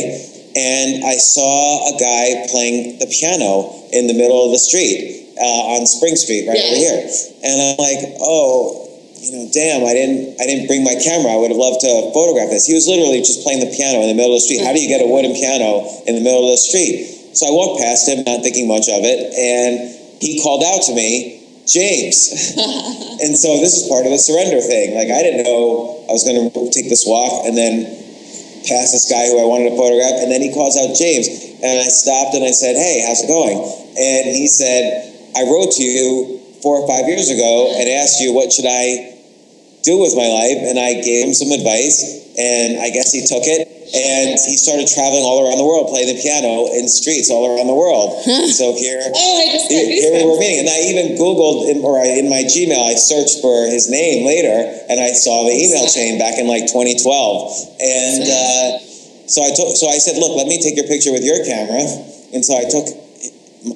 and I saw a guy playing the piano in the middle of the street uh, on Spring Street, right Yeah. over here. And I'm like, oh, you know, damn, I didn't, I didn't bring my camera. I would have loved to photograph this. He was literally just playing the piano in the middle of the street. How do you get a wooden piano in the middle of the street? So I walked past him, not thinking much of it, and he called out to me, James. and so this is part of the surrender thing. Like I didn't know I was going to take this walk and then pass this guy who I wanted to photograph, and then he calls out James, and I stopped and I said, "Hey, how's it going?" And he said, "I wrote to you four or five years ago and asked you what should I do with my life, and I gave him some advice, and I guess he took it." And he started traveling all around the world, playing the piano in streets all around the world. so here, Oh, I just here, here we were meeting, and I even Googled in, or I, in my Gmail, I searched for his name later, and I saw the email chain back in like 2012, and uh, so I took, so I said, look, let me take your picture with your camera, and so I took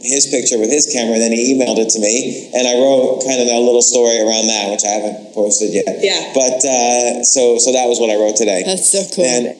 his picture with his camera, and then he emailed it to me, and I wrote kind of a little story around that, which I haven't posted yet. Yeah. But uh, so so that was what I wrote today. That's so cool. And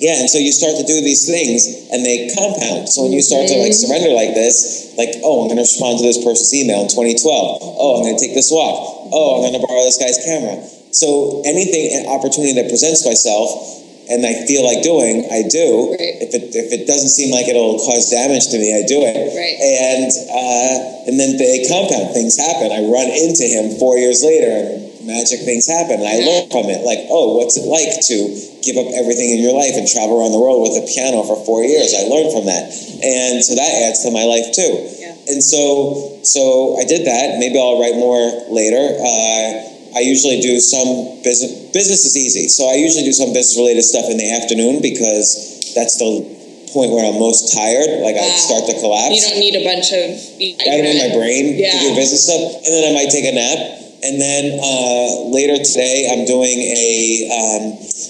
yeah, and so you start to do these things and they compound. So when you start to like surrender like this, like, oh, I'm going to respond to this person's email in 2012. Oh, I'm going to take this walk. Oh, I'm going to borrow this guy's camera. So anything, an opportunity that presents myself, and I feel like doing, I do. Right. If it if it doesn't seem like it'll cause damage to me, I do it. Right. And uh, and then they compound. Things happen. I run into him four years later, and magic things happen. And I learn from it. Like, oh, what's it like to give up everything in your life and travel around the world with a piano for four years? I learned from that, and so that adds to my life too. Yeah. And so so I did that. Maybe I'll write more later. Uh, I usually do some business. Business is easy, so I usually do some business related stuff in the afternoon because that's the point where I'm most tired. Like I Ah. start to collapse. You don't need a bunch of. I don't need my brain to do business stuff, and then I might take a nap. And then uh, later today, I'm doing a. Um,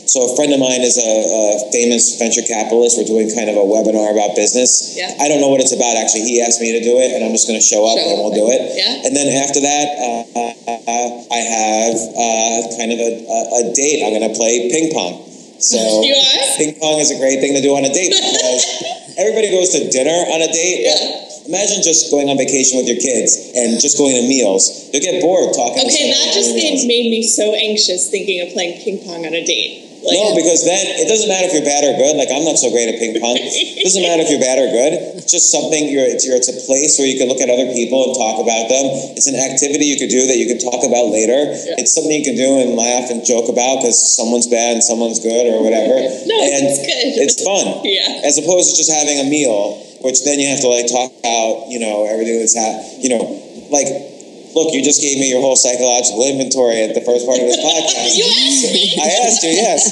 so a friend of mine is a, a famous venture capitalist. We're doing kind of a webinar about business. Yeah. I don't know what it's about actually. He asked me to do it, and I'm just going to show up Show and we'll do it. Yeah. And then after that, uh, uh, I have uh, kind of a, a, a date. I'm going to play ping pong. So You are? ping pong is a great thing to do on a date because everybody goes to dinner on a date. Yeah. Imagine just going on vacation with your kids and just going to meals. You'll get bored talking. Okay, that just during meals. made, made me so anxious thinking of playing ping pong on a date. Like, No, because then it doesn't matter if you're bad or good. Like I'm not so great at ping pong. It doesn't matter if you're bad or good. It's just something. You're it's, you're, it's a place where you can look at other people and talk about them. It's an activity you could do that you could talk about later. It's something you can do and laugh and joke about because someone's bad and someone's good or whatever. No, and it's good. It's fun. Yeah. As opposed to just having a meal, which then you have to like talk about, you know, everything that's happened. You know, like. Look, you just gave me your whole psychological inventory at the first part of this podcast. You asked me. I asked you, yes.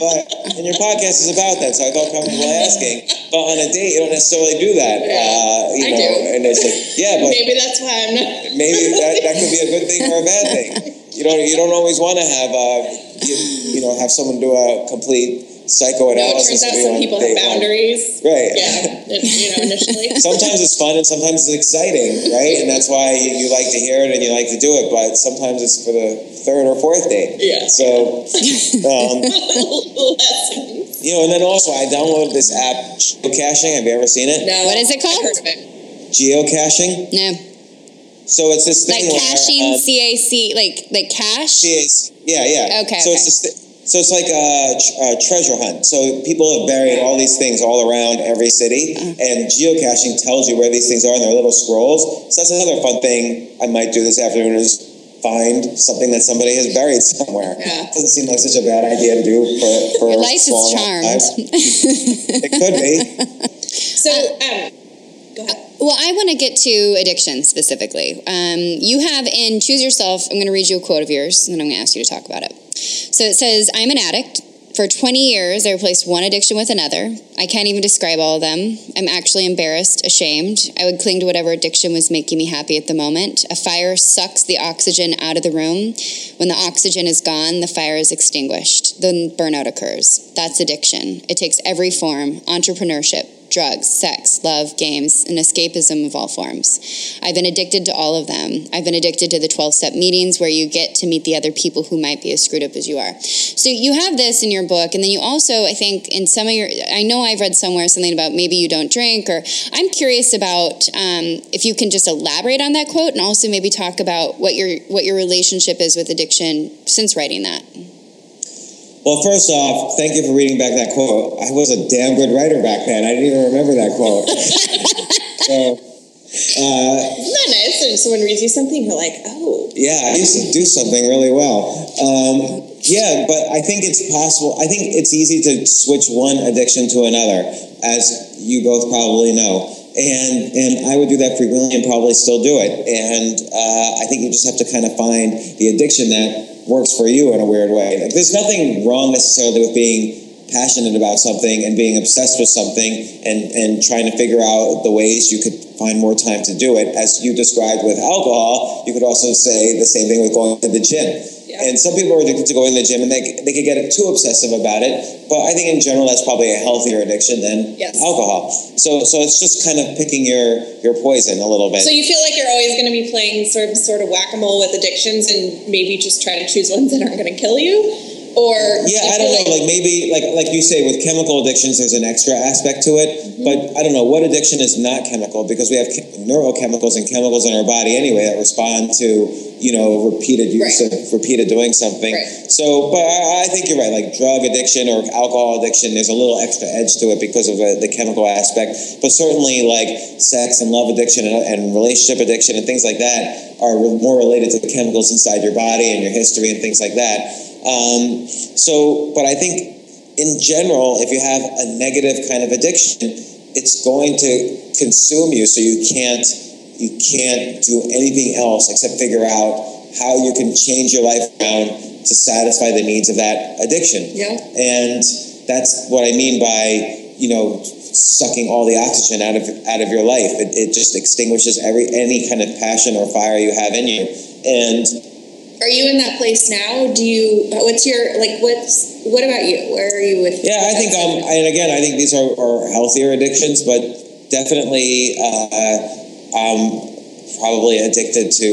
But and your podcast is about that, so I felt comfortable asking. But on a date, you don't necessarily do that. Yeah. Uh, you I know, do. and it's like, yeah, but Maybe that's why I'm not. maybe that, that could be a good thing or a bad thing. You don't you don't always want to have uh, you, you know have someone do a complete No, it turns out of you some people have date one. boundaries. Right. Yeah, you know, initially. sometimes it's fun and sometimes it's exciting, right? And that's why you, you like to hear it and you like to do it. But sometimes it's for the third or fourth date. Yeah. So, um, you know, and then also I downloaded this app, geocaching. Have you ever seen it? No, What is it called? I've heard of it. Geocaching. No, So it's this like thing where, caching, uh, CAC, like like cash. CAC yeah, yeah. Okay, So okay. it's this. thi- so it's like a, a treasure hunt. So people have buried all these things all around every city, Uh-huh. and geocaching tells you where these things are in their little scrolls. So that's another fun thing I might do this afternoon is find something that somebody has buried somewhere. Yeah. Doesn't seem like such a bad idea to do for for Your a life is small amount of charmed. time. it could be. So, um, go ahead. Well, I want to get to addiction specifically. Um, you have in Choose Yourself, I'm going to read you a quote of yours, and then I'm going to ask you to talk about it. So it says, I'm an addict. For 20 years, I replaced one addiction with another. I can't even describe all of them. I'm actually embarrassed, ashamed. I would cling to whatever addiction was making me happy at the moment. A fire sucks the oxygen out of the room. When the oxygen is gone, the fire is extinguished. Then burnout occurs. That's addiction. It takes every form entrepreneurship, drugs, sex, love, games, and escapism of all forms. I've been addicted to all of them. I've been addicted to the 12 step meetings where you get to meet the other people who might be as screwed up as you are. So you have this in your book, and then you also, I think, in some of your, I know I've read somewhere something about maybe you don't drink, or I'm curious about um, if you can just elaborate on that quote and also maybe talk about what your what your relationship is with addiction since writing that. Well, first off, thank you for reading back that quote. I was a damn good writer back then. I didn't even remember that quote. so, uh, Isn't that nice? When someone reads you something, you're like, oh. yeah, I used to do something really well. Um, yeah, but I think it's possible. I think it's easy to switch one addiction to another, as you both probably know. And and I would do that frequently and probably still do it. And uh, I think you just have to kind of find the addiction that works for you in a weird way. There's nothing wrong necessarily with being passionate about something and being obsessed with something and, and trying to figure out the ways you could find more time to do it. As you described with alcohol, you could also say the same thing with going to the gym. And some people are addicted to going to the gym and they, they could get too obsessive about it. But I think in general, that's probably a healthier addiction than Yes. alcohol. So, so it's just kind of picking your, your poison a little bit. So you feel like you're always going to be playing sort of sort of whack a mole with addictions, and maybe just try to choose ones that aren't going to kill you, or Yeah, I don't know. Like maybe, like like you say, with chemical addictions, there's an extra aspect to it. Mm-hmm. But I don't know what addiction is not chemical because we have che- neurochemicals and chemicals in our body anyway that respond to you know, repeated use Right. of repeated doing something. Right. So, but I, I think you're right. Like drug addiction or alcohol addiction, there's a little extra edge to it because of uh, the chemical aspect. But certainly, like sex and love addiction and, and relationship addiction and things like that are re- more related to the chemicals inside your body and your history and things like that. Um, so, but I think in general, if you have a negative kind of addiction, it's going to consume you. So you can't you can't do anything else except figure out how you can change your life around to satisfy the needs of that addiction. Yeah. And that's what I mean by, you know, sucking all the oxygen out of out of your life. It, it just extinguishes every any kind of passion or fire you have in you. And Are you in that place now? Do you? What's your like? What's what about you? Where are you with? yeah, I think um and again I think these are, are healthier addictions, but definitely uh, I'm probably addicted to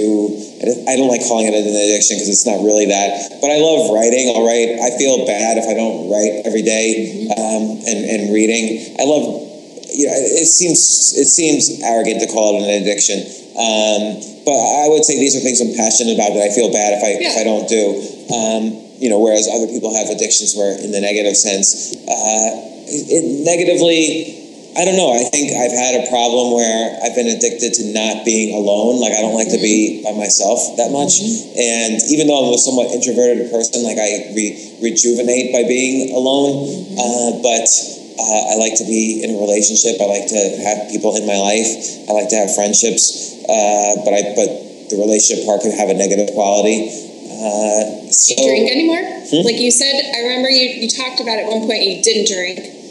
I don't like calling it an addiction because it's not really that. But I love writing. I'll write. I feel bad if I don't write every day, um, and and reading. I love. You know, it seems it seems arrogant to call it an addiction, um, but I would say these are things I'm passionate about that I feel bad if I if I don't do. Um, you know, whereas other people have addictions where, in the negative sense, uh, it negatively I don't know. I think I've had a problem where I've been addicted to not being alone. Like I don't like to be by myself that much. And even though I'm a somewhat introverted person, like I re- rejuvenate by being alone. Uh, but uh, I like to be in a relationship. I like to have people in my life. I like to have friendships. Uh, but I but the relationship part can have a negative quality. Uh, Do you drink anymore? Hmm? Like you said, I remember you, you talked about at one point you didn't drink.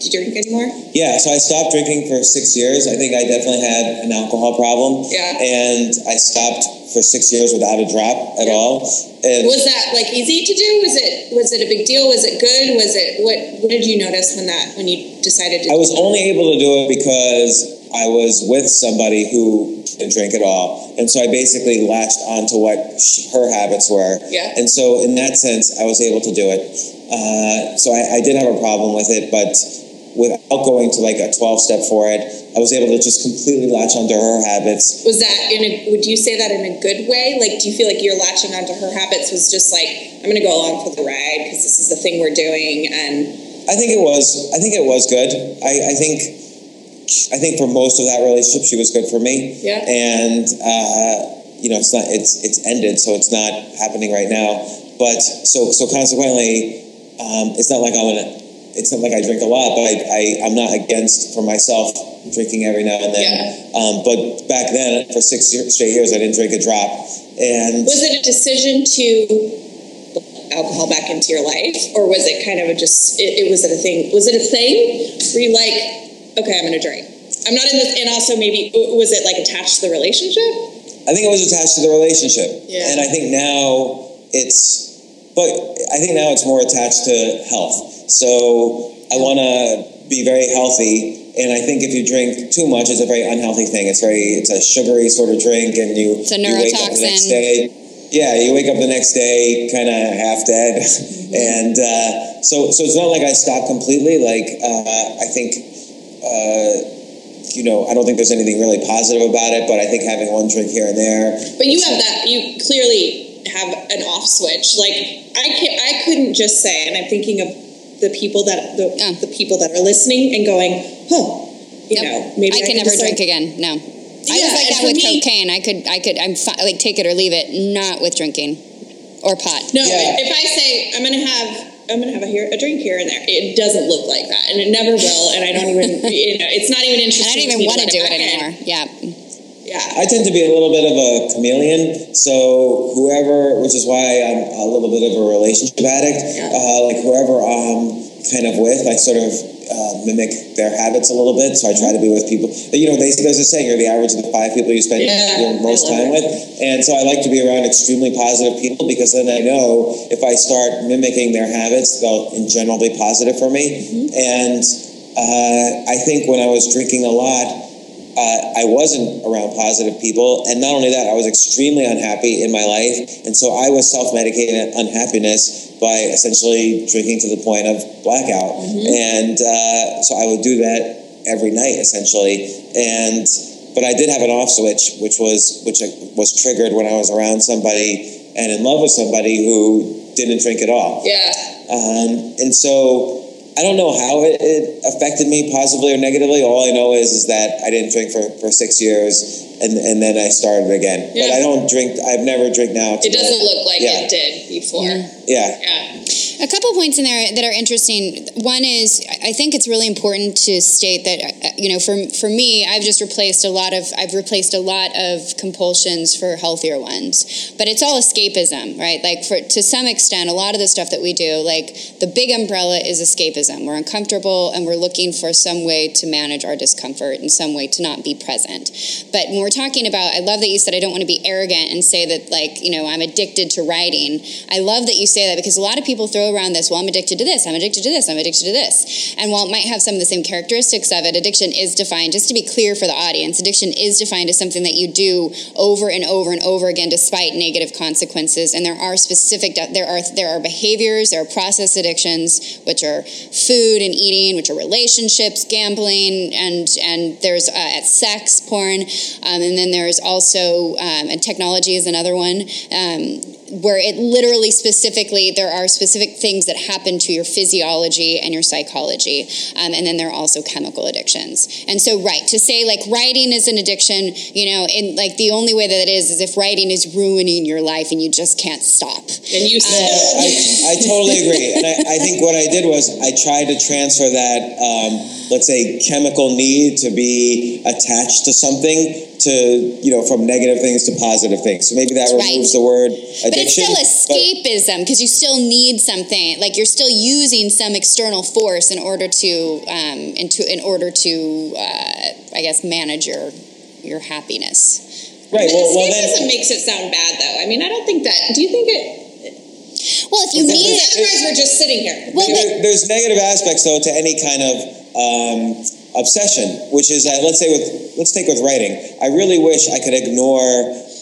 You drink anymore? Yeah, so I stopped drinking for six years. I think I definitely had an alcohol problem. Yeah. And I stopped for six years without a drop at Yeah. all. And Was that like easy to do? Was it was it a big deal? Was it good? Was it what what did you notice when that when you decided to I was only able to do it because I was with somebody who didn't drink at all. And so I basically latched onto what sh her habits were. Yeah. And so in that sense, I was able to do it. Uh, so I, I did have a problem with it, but without going to like a 12 step for it, I was able to just completely latch onto her habits was that in a would you say that in a good way? Like do you feel like you're latching onto her habits was just like I'm going to go along for the ride because this is the thing we're doing and I think it was. I think it was good. I, I think. I think for most of that relationship, she was good for me. Yeah. And uh, you know, it's not. It's it's ended, so it's not happening right now. But so so consequently, um, it's not like I'm gonna. It's not like I drink a lot, but I, I I'm not against for myself drinking every now and then. Yeah. Um, but back then, for six year, straight years, I didn't drink a drop. And was it a decision to put alcohol back into your life or was it kind of a just it, it was it a thing was it a thing were you like okay i'm gonna drink i'm not in this and also maybe was it like attached to the relationship I think it was attached to the relationship. Yeah. And I think now it's, but I think now it's more attached to health. So I want to be very healthy. And I think if you drink too much, it's a very unhealthy thing. It's very, it's a sugary sort of drink, and you, It's a you wake up the next neurotoxin. day. Yeah, you wake up the next day kind of half dead, and uh, so so it's not like I stopped completely. Like uh, I think uh, you know, I don't think there's anything really positive about it, but I think having one drink here and there. But you have that. You clearly have an off switch. Like I can I couldn't just say, and I'm thinking of the people that the, Yeah. the people that are listening and going, huh, you Yep. know, maybe I can never decide- drink again. No. I Yeah, was like that with me- cocaine. I could, I could, I'm fi- like take it or leave it. Not with drinking or pot. No, Yeah. if I say I'm gonna have I'm gonna have a here a drink here and there, it doesn't look like that, and it never will, and I don't even you know it's not even interesting. I don't me even want to do it back in. anymore. Yeah. Yeah, I tend to be a little bit of a chameleon, so whoever, which is why I'm a little bit of a relationship addict. Yeah. Uh, like whoever I'm kind of with, I sort of uh, mimic their habits a little bit. So I try to be with people. You know, they, there's a saying: you're the average of the five people you spend Yeah, your most time it. with. And so I like to be around extremely positive people because then I know if I start mimicking their habits, they'll in general be positive for me. Mm-hmm. And uh, I think when I was drinking a lot uh, I wasn't around positive people, and not only that, I was extremely unhappy in my life, and so I was self-medicating unhappiness by essentially drinking to the point of blackout, and uh, so I would do that every night essentially, and but I did have an off switch, which was which was triggered when I was around somebody and in love with somebody who didn't drink at all. Yeah. Um, and so I don't know how it, it affected me positively or negatively. All I know is is that I didn't drink for, for six years, and and then I started again. But I don't drink. I've never drink now. It doesn't look like Yeah. it did before. Yeah. Yeah. A couple points in there that are interesting. One is I think it's really important to state that uh, you know for for me I've just replaced a lot of I've replaced a lot of compulsions for healthier ones. But it's all escapism, right? Like for to some extent a lot of the stuff that we do like the big umbrella is escapism. We're uncomfortable and we're looking for some way to manage our discomfort and some way to not be present. But when we're talking about I love that you said I don't want to be arrogant and say that like, you know, I'm addicted to writing. I love that you say that because a lot of people throw around this, well, I'm addicted to this, I'm addicted to this, I'm addicted to this. And while it might have some of the same characteristics of it, addiction is defined, just to be clear for the audience, addiction is defined as something that you do over and over and over again despite negative consequences. And there are specific, there are, there are behaviors, there are process addictions, which are food and eating, which are relationships, gambling, and, and there's uh, at sex, porn, um, and then there's also, um, and technology is another one. Um, where it literally specifically there are specific things that happen to your physiology and your psychology um, and then there are also chemical addictions and so right to say like writing is an addiction you know and like the only way that it is is if writing is ruining your life and you just can't stop And you said I, I totally agree. And I, I think what I did was I tried to transfer that, um, let's say, chemical need to be attached to something to, you know, from negative things to positive things. So maybe that That's right. removes the word addiction. but it's still escapism because you still need something like you're still using some external force in order to um, into in order to uh, I guess manage your your happiness. right. Well, well then. escapism makes it sound bad, though. I mean, I don't think that. Do you think it? Well, if you Because need it, Otherwise, we're just sitting here. well, but, there's negative aspects though to any kind of um, obsession, which is uh, let's say with let's take with writing. I really wish I could ignore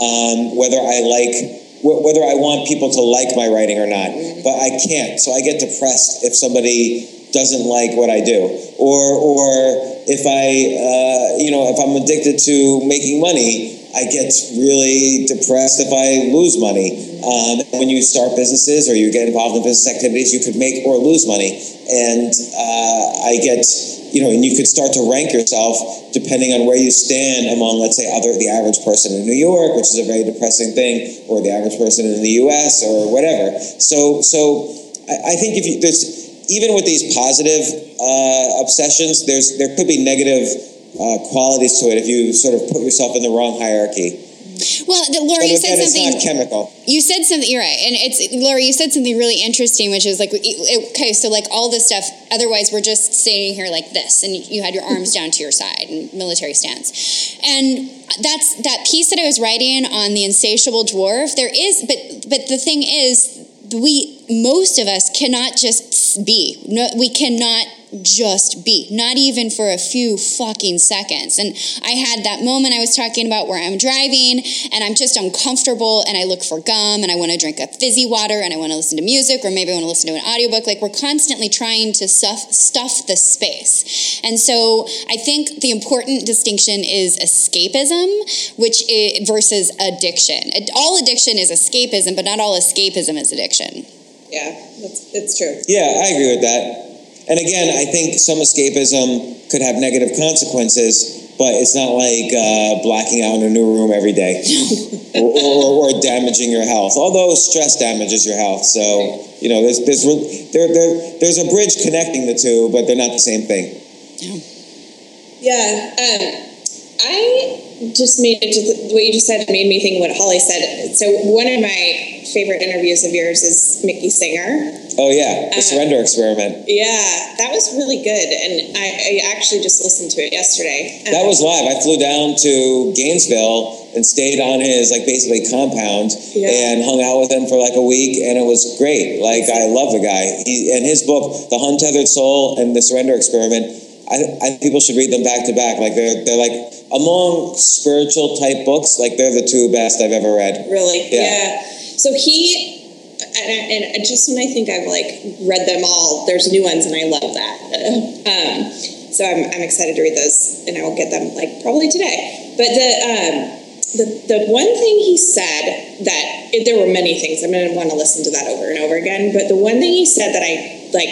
um, whether I like wh- whether I want people to like my writing or not, but I can't. So I get depressed if somebody doesn't like what I do, or or if I uh, you know if I'm addicted to making money. I get really depressed if I lose money. Um, when you start businesses or you get involved in business activities, you could make or lose money. And uh, I get, you know, and you could start to rank yourself depending on where you stand among, let's say, other the average person in New York, which is a very depressing thing, or the average person in the U.S. or whatever. So, so I, I think if you there's even with these positive uh, obsessions, there's there could be negative uh, qualities to it if you sort of put yourself in the wrong hierarchy. Well, the, Laura, you said something. not chemical. You said something. You're right, and it's Laura. You said something really interesting, which is like, okay, so like all this stuff. Otherwise, we're just sitting here like this, and you had your arms down to your side and military stance, and that's that piece that I was writing on the insatiable dwarf. There is, but but the thing is, we most of us cannot just be. No, we cannot just be, not even for a few fucking seconds. And I had that moment I was talking about where I'm driving and I'm just uncomfortable and I look for gum and I want to drink a fizzy water and I want to listen to music or maybe I want to listen to an audiobook. Like we're constantly trying to stuff, stuff the space. And so I think the important distinction is escapism, which i versus addiction. All addiction is escapism, but not all escapism is addiction. Yeah, that's it's true. Yeah, I agree with that. And again, I think some escapism could have negative consequences, but it's not like uh, blacking out in a new room every day or, or, or damaging your health. Although stress damages your health, so you know there's there's there, there there's a bridge connecting the two, but they're not the same thing. Yeah, um, I just made what you just said made me think what Holly said. So one of my favorite interviews of yours is Mickey Singer. Oh yeah, the Uh, surrender experiment. Yeah, that was really good, and I, I actually just listened to it yesterday. That was live. I flew down to Gainesville and stayed on his like basically compound Yeah. and hung out with him for like a week, and it was great. Like I love the guy. He and his book, The Untethered Soul and The Surrender Experiment. I, I think people should read them back to back. Like they're they're like among spiritual type books. Like they're the two best I've ever read. Really? Yeah. So he, and, and just when I think I've like read them all, there's new ones, and I love that. Um, so I'm, I'm excited to read those, and I will get them like probably today. But the um, the the one thing he said that there were many things. I'm going to want to listen to that over and over again. But the one thing he said that I like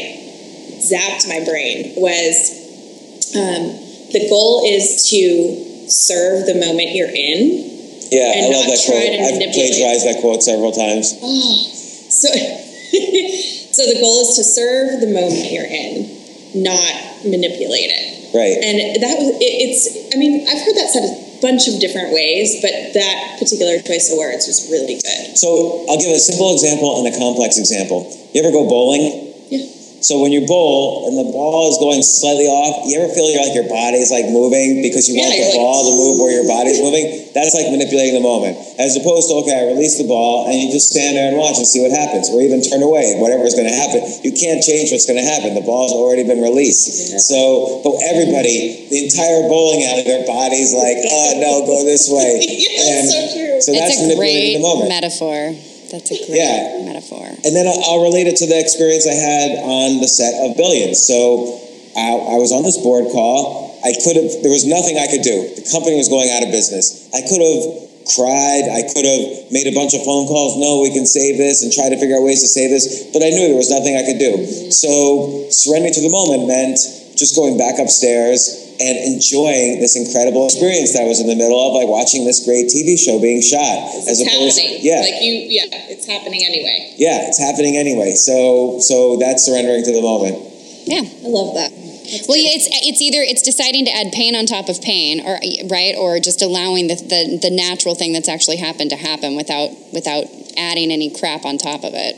zapped my brain was um, the goal is to serve the moment you're in. Yeah, And I love that quote. I've plagiarized that quote several times. So, so the goal is to serve the moment you're in, not manipulate it. Right. And that was it, it's. I mean, I've heard that said a bunch of different ways, but that particular choice of words was really good. So I'll give a simple example and a complex example. You ever go bowling? Yeah. So when you bowl and the ball is going slightly off, you ever feel like your body's like moving because you Yeah, want the like- ball to move where your body's moving? That's like manipulating the moment. As opposed to, okay, I release the ball and you just stand there and watch and see what happens, or even turn away, whatever is going to happen. You can't change what's going to happen. The ball's already been released. So, but everybody, the entire bowling alley, their body's like, oh no, go this way. Yeah, that's so true. So that's it's a manipulating great the moment. metaphor. That's a great Yeah. metaphor. And then I'll, I'll relate it to the experience I had on the set of Billions. So I, I was on this board call. I could have, there was nothing I could do. The company was going out of business. I could have cried. I could have made a bunch of phone calls. No, we can save this and try to figure out ways to save this. But I knew there was nothing I could do. So surrendering to the moment meant just going back upstairs and enjoying this incredible experience that I was in the middle of, like watching this great TV show being shot. As it's happening. yeah, Like you, yeah, it's happening anyway. yeah, it's happening anyway. So so that's surrendering to the moment. Yeah. I love that. That's Well, good. yeah, it's it's either it's deciding to add pain on top of pain, or right, or just allowing the, the the natural thing that's actually happened to happen without without adding any crap on top of it.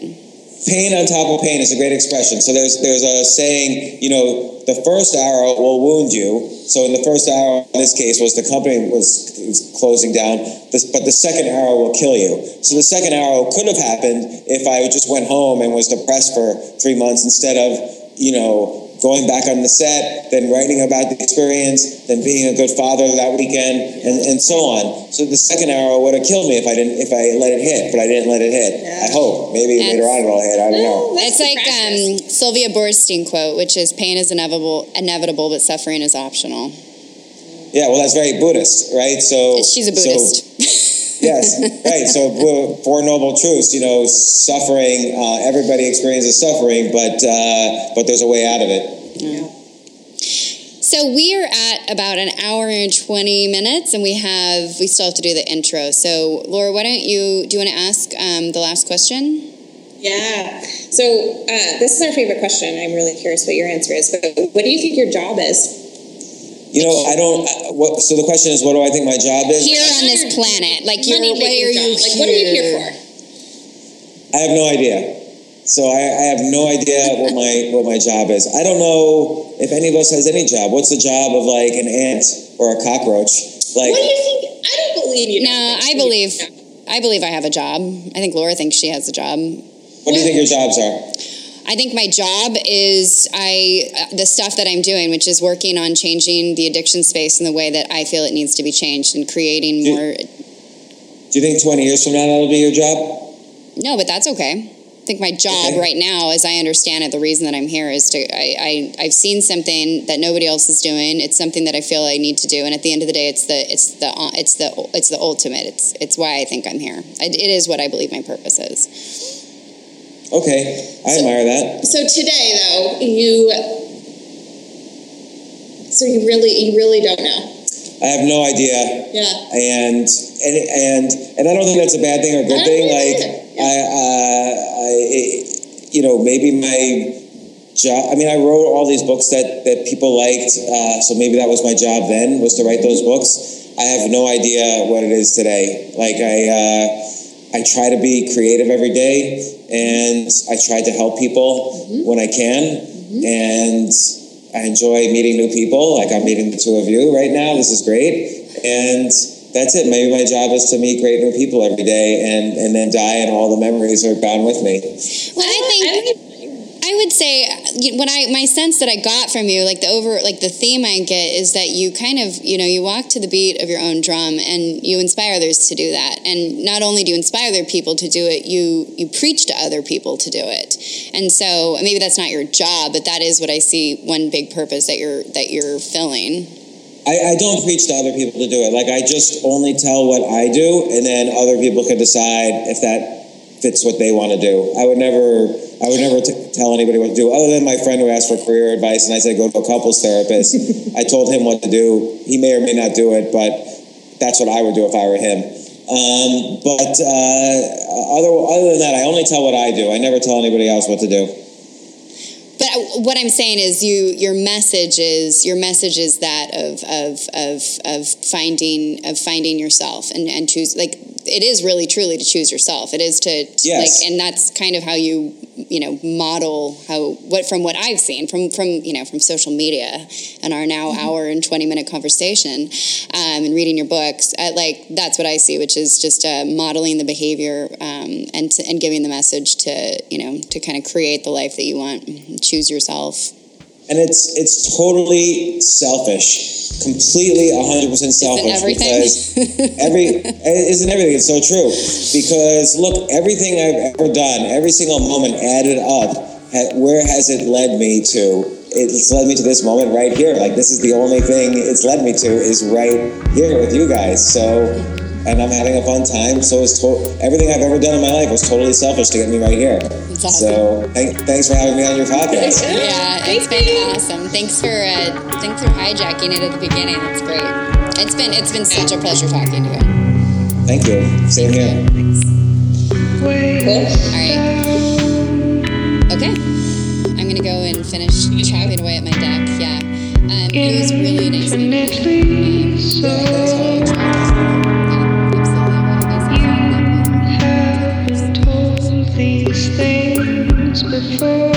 Pain on top of pain is a great expression. So there's there's a saying, you know, the first arrow will wound you. So in the first arrow, in this case, was the company was, was closing down, but the second arrow will kill you. So the second arrow could have happened if I just went home and was depressed for three months instead of, you know, going back on the set, then writing about the experience, then being a good father that weekend, and, and so on. So the second arrow would have killed me if I didn't if I let it hit, but I didn't let it hit. Yeah. I hope maybe That's- later on it'll hit. I don't know. It's like um, Sylvia Boorstein quote, which is "Pain is inevitable, inevitable, but suffering is optional." Yeah, well, that's very Buddhist, right? So She's a so- Buddhist. Yes, right. So bu- four noble truths. You know, suffering. Uh, everybody experiences suffering, but uh, but there's a way out of it. Yeah. So we are at about an hour and twenty minutes, and we have we still have to do the intro. So Laura, why don't you do you want to ask um, the last question? Yeah. So uh, this is our favorite question. I'm really curious what your answer is. But what do you think your job is? You know, I don't. uh, What, so the question is, what do I think my job is? Here on this planet, like you're, why are you job. Like, what are you here for? I have no idea. So I, I have no idea what my what my job is. I don't know if any of us has any job. What's the job of like an ant or a cockroach? Like What do you think? I don't believe you. No, I believe I believe I have a job. I think Laura thinks she has a job. what do you think your jobs are? I think my job is I uh, the stuff that I'm doing, which is working on changing the addiction space in the way that I feel it needs to be changed and creating Do- more. Do you think twenty years from now that'll be your job? No, but that's okay. I think my job Okay. right now, as I understand it, the reason that I'm here is to I, I I've seen something that nobody else is doing. It's something that I feel I need to do, and at the end of the day, it's the it's the it's the it's the ultimate. It's it's why I think I'm here. It, it is what I believe my purpose is. Okay, I admire that. So today, though, you. So you really, you really don't know. I have no idea. Yeah. and and and and I don't think that's a bad thing or a good thing. Like is. I, uh, I, it- you know, maybe my job. I mean, I wrote all these books that that people liked, uh, so maybe that was my job then was to write those books. I have no idea what it is today. Like I, uh, I try to be creative every day, and I try to help people mm-hmm. when I can, mm-hmm. and. I enjoy meeting new people. Like I'm meeting the two of you right now. This is great. And that's it. Maybe my job is to meet great new people every day and, and then die and all the memories are gone with me. Well, I think I would say when I my sense that I got from you, like the over like the theme I get is that you kind of you know you walk to the beat of your own drum and you inspire others to do that. And not only do you inspire other people to do it, you you preach to other people to do it. And so maybe that's not your job, but that is what I see one big purpose that you're that you're filling. I, I don't preach to other people to do it. Like I just only tell what I do, and then other people can decide if that fits what they want to do. I would never, I would never t- tell anybody what to do, other than my friend who asked for career advice, and I said go to a couples therapist. I told him what to do. He may or may not do it, but that's what I would do if I were him. Um, but uh, other other than that, I only tell what I do. I never tell anybody else what to do. But what I'm saying is, you your message is your message is that of of of of finding of finding yourself and and choose like it is really truly to choose yourself. It is to, Yes. like, and that's kind of how you you know model how what from what I've seen from from you know from social media and our now hour and 20 minute conversation um, and reading your books. I, like that's what I see, which is just uh, modeling the behavior um, and to, and giving the message to you know to kind of create the life that you want. Choose yourself. And it's it's totally selfish, completely 100% selfish everything? because every it isn't everything. It's so true because look, everything I've ever done, every single moment added up. Where has it led me to? It's led me to this moment right here. Like this is the only thing it's led me to is right here with you guys. So, and I'm having a fun time. So it's to- everything I've ever done in my life was totally selfish to get me right here. awesome. So thank, thanks for having me on your podcast. Yeah, it's been awesome. Thanks for uh, thanks for hijacking it at the beginning. It's great. It's been it's been such a pleasure talking to you. Thank you. Same here. Cool. All right. Okay. I'm gonna go and finish chopping away at my deck. Yeah. Um, it was really nice meeting you. Um, bird.